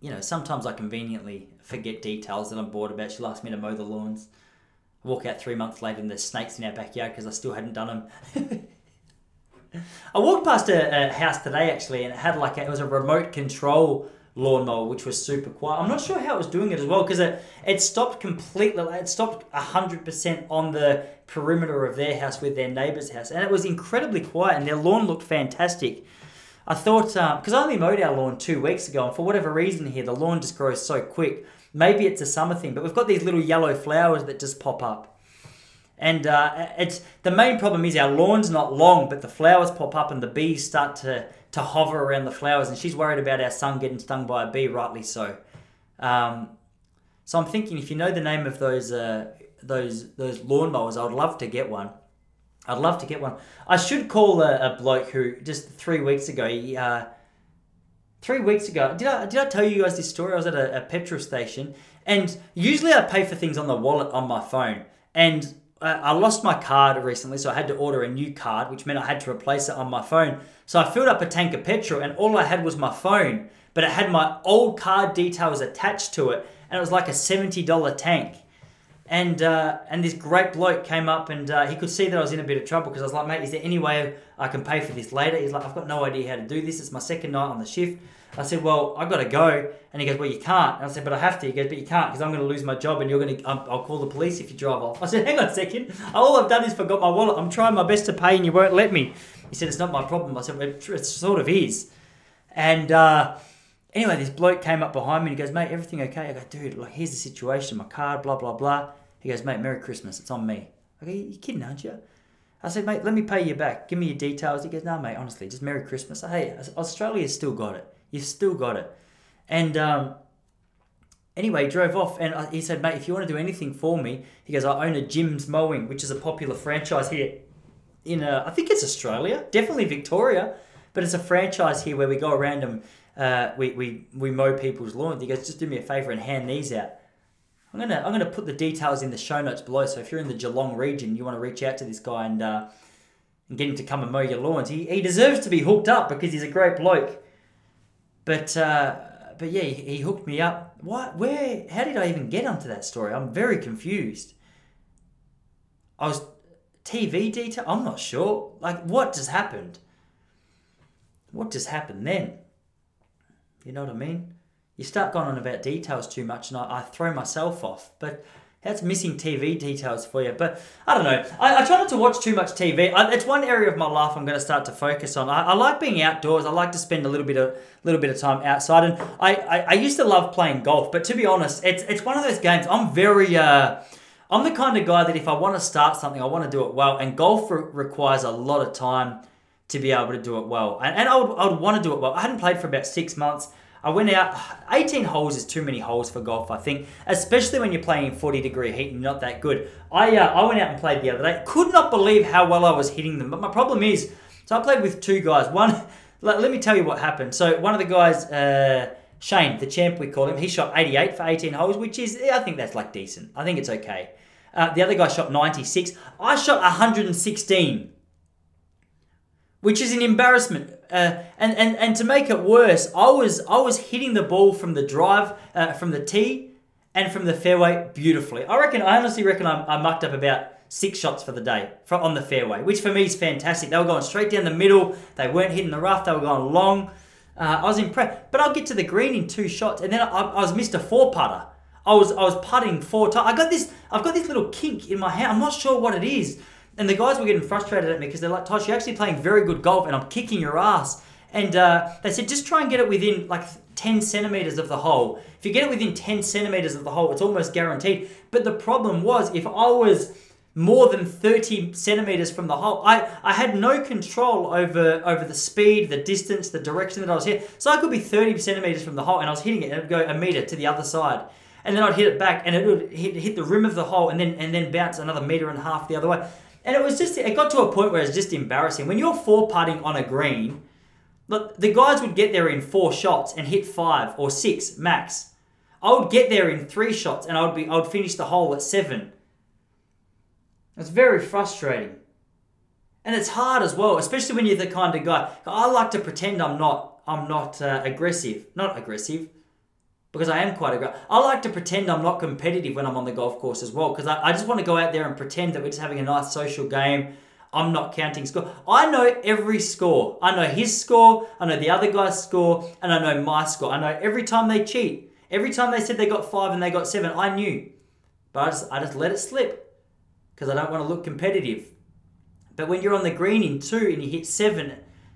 [SPEAKER 2] you know, sometimes I conveniently forget details that I'm bored about. She'll ask me to mow the lawns. I walk out three months later and there's snakes in our backyard because I still hadn't done them. I walked past a, a house today actually, and it had like a, it was a remote control lawnmower, which was super quiet. I'm not sure how it was doing it as well because it it stopped completely. It stopped hundred percent on the perimeter of their house with their neighbour's house, and it was incredibly quiet, and their lawn looked fantastic. I thought because I only mowed our lawn two weeks ago, and for whatever reason here, the lawn just grows so quick. Maybe it's a summer thing, but we've got these little yellow flowers that just pop up. And uh, it's the main problem is our lawn's not long, but the flowers pop up and the bees start to, to hover around the flowers. And she's worried about our son getting stung by a bee, rightly so. Um, so I'm thinking if you know the name of those uh, those those lawnmowers, I would love to get one. I'd love to get one. I should call a, a bloke who just three weeks ago. He, uh, three weeks ago, did I did I tell you guys this story? I was at a, a petrol station, and usually I pay for things on the wallet on my phone, and I lost my card recently, so I had to order a new card, which meant I had to replace it on my phone. So I filled up a tank of petrol, and all I had was my phone, but it had my old card details attached to it, and it was like a seventy dollar tank. And uh, and this great bloke came up, and uh, he could see that I was in a bit of trouble because I was like, mate, is there any way I can pay for this later? He's like, I've got no idea how to do this. It's my second night on the shift. I said, well, I've got to go. And he goes, well, you can't. And I said, but I have to. He goes, but you can't because I'm going to lose my job and you're going to, um, I'll call the police if you drive off. I said, hang on a second. All I've done is forgot my wallet. I'm trying my best to pay and you won't let me. He said, it's not my problem. I said, well, it, sort of is. And uh, anyway, this bloke came up behind me and he goes, mate, everything okay? I go, dude, like, here's the situation, my card, blah, blah, blah. He goes, mate, Merry Christmas. It's on me. I go, you're kidding, aren't you? I said, mate, let me pay you back. Give me your details. He goes, no, mate, honestly, just Merry Christmas. Hey, Australia's still got it. You've still got it. And um, anyway, he drove off and I- he said, mate, if you want to do anything for me, he goes, I own a Jim's Mowing, which is a popular franchise here in, uh, I think it's Australia, definitely Victoria, but it's a franchise here where we go around and uh, we, we, we mow people's lawns. He goes, just do me a favor and hand these out. I'm gonna I'm gonna put the details in the show notes below. So if you're in the Geelong region, you want to reach out to this guy and uh, and get him to come and mow your lawns. He, he deserves to be hooked up because he's a great bloke. But uh, but yeah, he, he hooked me up. What? Where? How did I even get onto that story? I'm very confused. I was TV detail. I'm not sure. Like what just happened? What just happened then? You know what I mean? You start going on about details too much, and I, I throw myself off. But that's missing TV details for you. But I don't know. I, I try not to watch too much TV. I, it's one area of my life I'm going to start to focus on. I, I like being outdoors. I like to spend a little bit of little bit of time outside. And I, I, used to love playing golf, but to be honest, it's it's one of those games. I'm very uh, I'm the kind of guy that if I want to start something, I want to do it well. And golf re- requires a lot of time to be able to do it well. And, and I would, I would want to do it well. I hadn't played for about six months. I went out, 18 holes is too many holes for golf, I think, especially when you're playing in 40 degree heat and not that good. I, uh, I went out and played the other day. Could not believe how well I was hitting them. But my problem is, so I played with two guys. One, let, let me tell you what happened. So one of the guys, uh, Shane, the champ we call him, he shot 88 for 18 holes, which is, I think that's like decent. I think it's okay. Uh, the other guy shot 96. I shot 116 which is an embarrassment. Uh, and, and and to make it worse, I was I was hitting the ball from the drive, uh, from the tee, and from the fairway beautifully. I reckon I honestly reckon I, I mucked up about six shots for the day from on the fairway, which for me is fantastic. They were going straight down the middle. They weren't hitting the rough. They were going long. Uh, I was impressed. But I'll get to the green in two shots, and then I, I was missed a four putter. I was I was putting four times. I got this. I've got this little kink in my hand. I'm not sure what it is. And the guys were getting frustrated at me because they're like, Tosh, you're actually playing very good golf and I'm kicking your ass. And uh, they said, just try and get it within like 10 centimeters of the hole. If you get it within 10 centimeters of the hole, it's almost guaranteed. But the problem was, if I was more than 30 centimeters from the hole, I, I had no control over, over the speed, the distance, the direction that I was hitting. So I could be 30 centimeters from the hole and I was hitting it and it would go a meter to the other side. And then I'd hit it back and it would hit, hit the rim of the hole and then, and then bounce another meter and a half the other way. And it was just, it got to a point where it's just embarrassing. When you're four putting on a green, look, the guys would get there in four shots and hit five or six max. I would get there in three shots and I would be, I would finish the hole at seven. It's very frustrating. And it's hard as well, especially when you're the kind of guy. I like to pretend I'm not, I'm not uh, aggressive. Not aggressive because I am quite aggressive. I like to pretend I'm not competitive when I'm on the golf course as well because I, I just want to go out there and pretend that we're just having a nice social game. I'm not counting score. I know every score. I know his score, I know the other guy's score, and I know my score. I know every time they cheat. Every time they said they got five and they got seven, I knew. But I just, I just let it slip because I don't want to look competitive. But when you're on the green in two and you hit seven,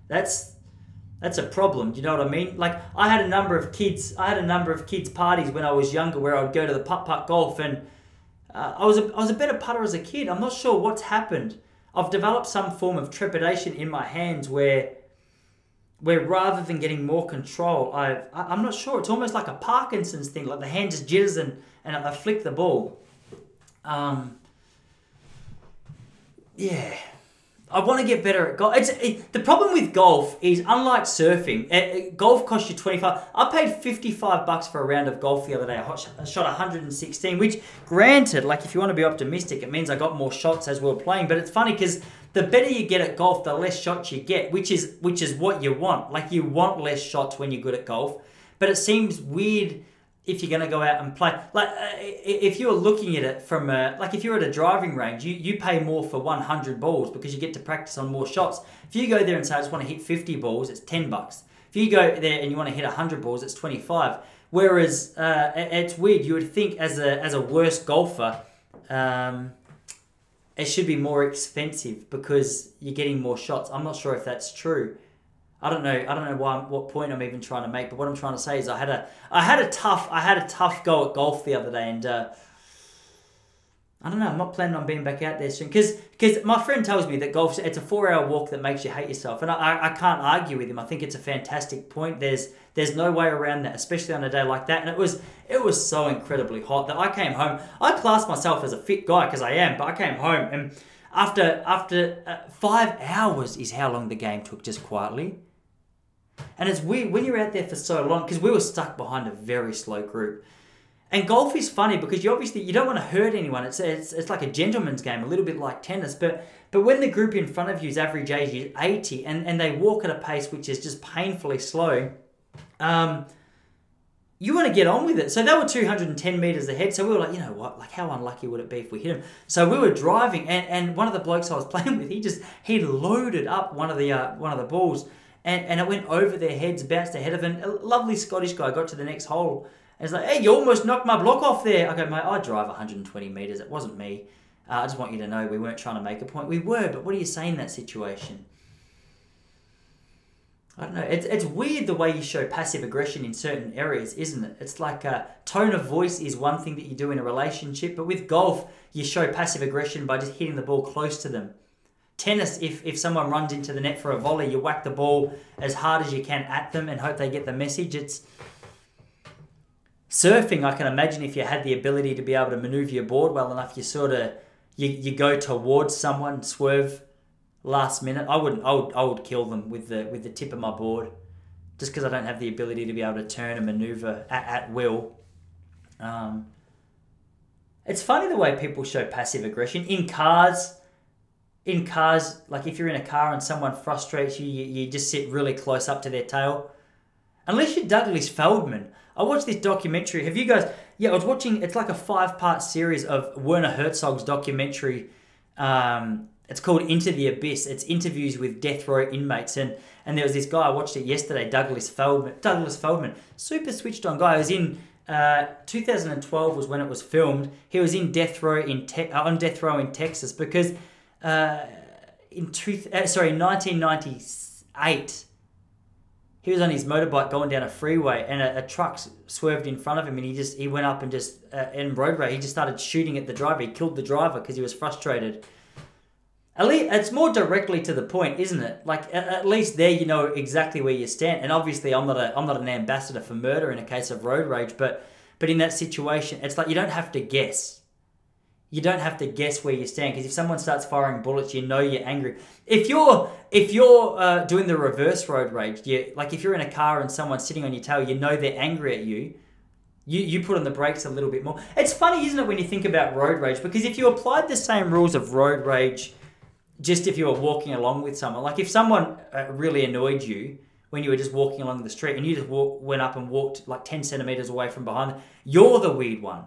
[SPEAKER 2] that's that's a problem. Do you know what I mean? Like I had a number of kids. I had a number of kids parties when I was younger where I would go to the putt putt golf and uh, I was a, I was a better putter as a kid. I'm not sure what's happened. I've developed some form of trepidation in my hands where where rather than getting more control, I've, I, I'm not sure. It's almost like a Parkinson's thing. Like the hand just jitters and, and I flick the ball. Um, yeah. I want to get better at golf. It's it, the problem with golf is unlike surfing. eh, eh, golf costs you twenty five. I paid fifty five bucks for a round of golf the other day. I hot- I shot one hundred and sixteen. Which, granted, like if you want to be optimistic, it means I got more shots as we're playing. But it's funny because the better you get at golf, the less shots you get, which is which is what you want. Like you want less shots when you're good at golf. But it seems weird if you're going to go out and play. Like uh, if you're looking at it from a, like if you're at a driving range you, you pay more for 100 balls because you get to practice on more shots. If you go there and say i just want to hit 50 balls it's 10 bucks. If you go there and you want to hit 100 balls it's 25 whereas uh, it's weird. You would think as a as a worse golfer um, it should be more expensive because you're getting more shots. I'm not sure if that's true I don't know. I don't know why. What point I'm even trying to make. But what I'm trying to say is, I had a, I had a tough, I had a tough go at golf the other day, and uh, I don't know. I'm not planning on being back out there soon because, because my friend tells me that golf, it's a four hour walk that makes you hate yourself, and I, I, can't argue with him. I think it's a fantastic point. There's, there's no way around that, especially on a day like that. And it was, it was so incredibly hot that I came home. I class myself as a fit guy because I am, but I came home and after, after uh, five hours is how long the game took just quietly. And it's weird when you're out there for so long because we were stuck behind a very slow group. And golf is funny because you obviously you don't want to hurt anyone. It's, it's it's like a gentleman's game, a little bit like tennis. But but when the group in front of you's average age is 80 and, and they walk at a pace which is just painfully slow, um, you want to get on with it. So they were 210 meters ahead. So we were like, you know what? Like, how unlucky would it be if we hit them? So we were driving, and, and one of the blokes I was playing with, he just he loaded up one of the uh, one of the balls, and, and it went over their heads, bounced ahead of them. A lovely Scottish guy got to the next hole. And it's like, hey, you almost knocked my block off there. I go, mate, I drive 120 meters. It wasn't me. Uh, I just want you to know we weren't trying to make a point. We were, but what do you say in that situation? I don't know. It's, it's weird the way you show passive aggression in certain areas, isn't it? It's like a tone of voice is one thing that you do in a relationship, but with golf, you show passive aggression by just hitting the ball close to them. Tennis, if, if someone runs into the net for a volley, you whack the ball as hard as you can at them and hope they get the message. It's surfing. I can imagine if you had the ability to be able to maneuver your board well enough, you sort of you, you go towards someone, swerve last minute. I wouldn't. I would. I would kill them with the with the tip of my board, just because I don't have the ability to be able to turn and maneuver at, at will. Um, it's funny the way people show passive aggression in cars. In cars, like if you're in a car and someone frustrates you, you, you just sit really close up to their tail. Unless you're Douglas Feldman. I watched this documentary. Have you guys? Yeah, I was watching. It's like a five-part series of Werner Herzog's documentary. Um, it's called Into the Abyss. It's interviews with death row inmates, and and there was this guy. I watched it yesterday. Douglas Feldman. Douglas Feldman, super switched on guy. He was in. Uh, 2012 was when it was filmed. He was in death row in te- uh, on death row in Texas because uh, in two, uh, sorry 1998 he was on his motorbike going down a freeway and a, a truck swerved in front of him and he just he went up and just uh, in road rage. He just started shooting at the driver. He killed the driver because he was frustrated. At least it's more directly to the point isn't it? Like at, at least there you know exactly where you stand. And obviously i'm not a i'm not an ambassador for murder in a case of road rage but but in that situation it's like you don't have to guess you don't have to guess where you stand because if someone starts firing bullets, you know you're angry. If you're if you're uh, doing the reverse road rage, you like if you're in a car and someone's sitting on your tail, you know they're angry at you. You you put on the brakes a little bit more. It's funny, isn't it, when you think about road rage? Because if you applied the same rules of road rage, just if you were walking along with someone, like if someone uh, really annoyed you when you were just walking along the street and you just walk, went up and walked like ten centimeters away from behind you're the weird one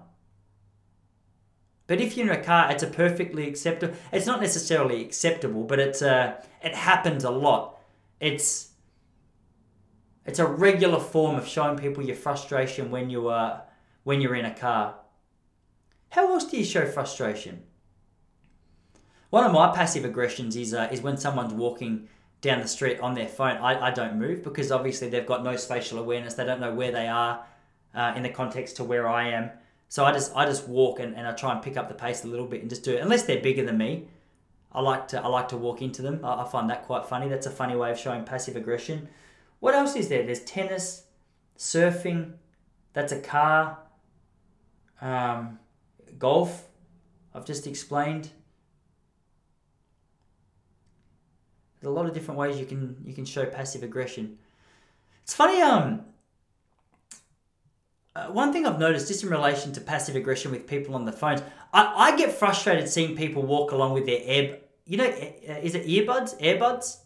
[SPEAKER 2] But if you're in a car, it's a perfectly acceptable. It's not necessarily acceptable, but it's uh, it happens a lot. It's it's a regular form of showing people your frustration when you are when you're in a car. How else do you show frustration? One of my passive aggressions is uh, is when someone's walking down the street on their phone. I, I don't move because obviously they've got no spatial awareness. They don't know where they are uh, in the context to where I am. So I just I just walk and, and I try and pick up the pace a little bit and just do it. Unless they're bigger than me, I like to I like to walk into them. I, I find that quite funny. That's a funny way of showing passive aggression. What else is there? There's tennis, surfing. That's a car. Um, golf. I've just explained. There's a lot of different ways you can you can show passive aggression. It's funny. Um, uh, one thing I've noticed just in relation to passive aggression with people on the phones, I, I get frustrated seeing people walk along with their air. You know, uh, is it earbuds? Earbuds?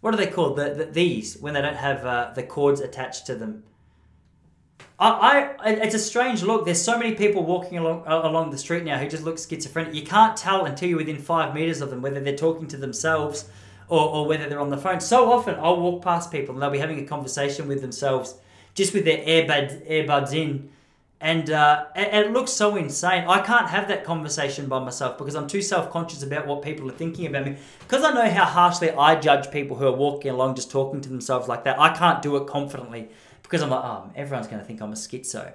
[SPEAKER 2] What are they called? The, the these when they don't have uh, the cords attached to them. I, I, it's a strange look. There's so many people walking along along the street now who just look schizophrenic. You can't tell until you're within five meters of them whether they're talking to themselves or, or whether they're on the phone. So often I'll walk past people and they'll be having a conversation with themselves just with their earbuds earbuds in, and uh, it, it looks so insane. I can't have that conversation by myself because I'm too self conscious about what people are thinking about me. Because I know how harshly I judge people who are walking along just talking to themselves like that. I can't do it confidently because I'm like, oh, everyone's going to think I'm a schizo.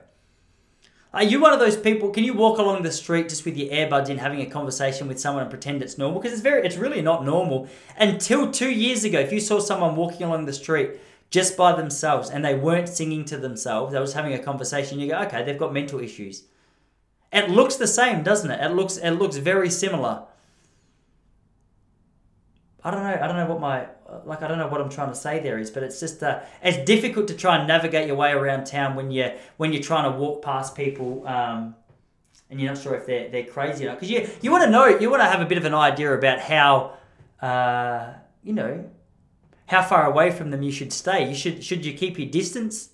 [SPEAKER 2] Are you one of those people? Can you walk along the street just with your earbuds in, having a conversation with someone and pretend it's normal? Because it's very, it's really not normal. Until two years ago, if you saw someone walking along the street just by themselves and they weren't singing to themselves, they was having a conversation, you go, okay, they've got mental issues. It looks the same, doesn't it? It looks, it looks very similar. I don't know. I don't know what my like. I don't know what I'm trying to say there is, but it's just uh, it's difficult to try and navigate your way around town when you when you're trying to walk past people um, and you're not sure if they're they're crazy or not. Because you you want to know you want to have a bit of an idea about how uh, you know how far away from them you should stay. You should should you keep your distance?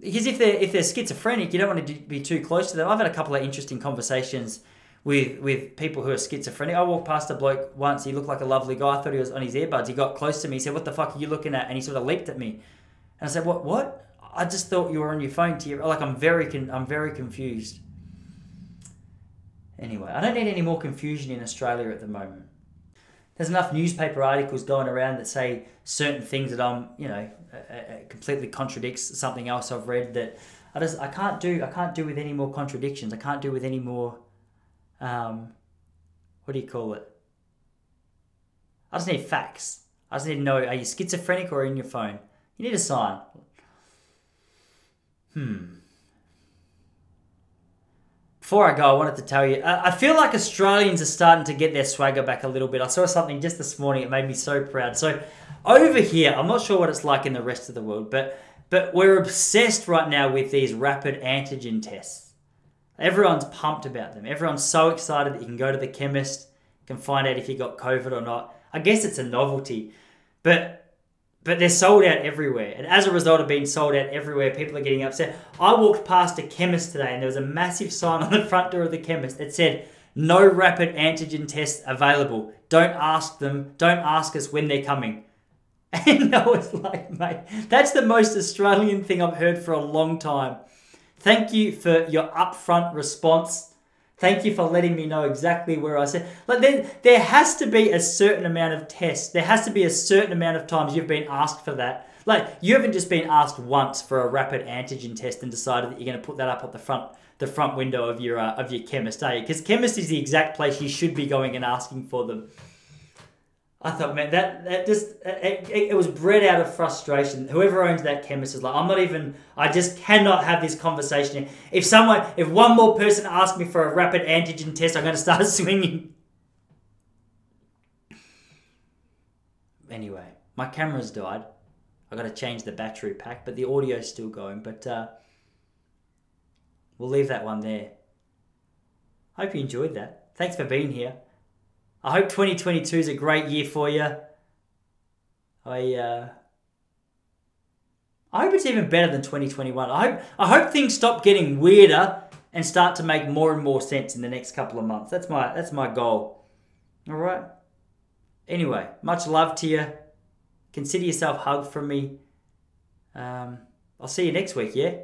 [SPEAKER 2] Because if they're if they're schizophrenic, you don't want to be too close to them. I've had a couple of interesting conversations with with people who are schizophrenic. I walked past a bloke once. He looked like a lovely guy. I thought he was on his earbuds. He got close to me. He said, "What the fuck are you looking at?" And he sort of leaped at me. And I said, "What? What? I just thought you were on your phone to your like. I'm very con- I'm very confused." Anyway, I don't need any more confusion in Australia at the moment. There's enough newspaper articles going around that say certain things that I'm, you know, uh, uh, completely contradicts something else I've read that I just I can't do. I can't do with any more contradictions. I can't do with any more um, what do you call it? I just need facts. I just need to know are you schizophrenic or in your phone? You need a sign. Hmm. Before I go, I wanted to tell you, I I feel like Australians are starting to get their swagger back a little bit. I saw something just this morning, it made me so proud. So, over here, I'm not sure what it's like in the rest of the world, but but we're obsessed right now with these rapid antigen tests. Everyone's pumped about them. Everyone's so excited that you can go to the chemist, can find out if you got COVID or not. I guess it's a novelty, but but they're sold out everywhere. And as a result of being sold out everywhere, people are getting upset. I walked past a chemist today and there was a massive sign on the front door of the chemist that said, No rapid antigen tests available. Don't ask them, don't ask us when they're coming. And I was like, mate, that's the most Australian thing I've heard for a long time. Thank you for your upfront response. Thank you for letting me know exactly where I said. Like there, there has to be a certain amount of tests. There has to be a certain amount of times you've been asked for that. Like you haven't just been asked once for a rapid antigen test and decided that you're going to put that up at the front the front window of your uh, of your chemist, are? Because chemist is the exact place you should be going and asking for them. I thought, man, that that just it, it, it was bred out of frustration. Whoever owns that chemist is like, I'm not even. I just cannot have this conversation. If someone, if one more person asks me for a rapid antigen test, I'm going to start swinging. Anyway, my camera's died. I got to change the battery pack, but the audio's still going. But uh, we'll leave that one there. Hope you enjoyed that. Thanks for being here. I hope 2022 is a great year for you. I uh, I hope it's even better than 2021. I hope I hope things stop getting weirder and start to make more and more sense in the next couple of months. That's my that's my goal. All right. Anyway, much love to you. Consider yourself hugged from me. Um, I'll see you next week. Yeah.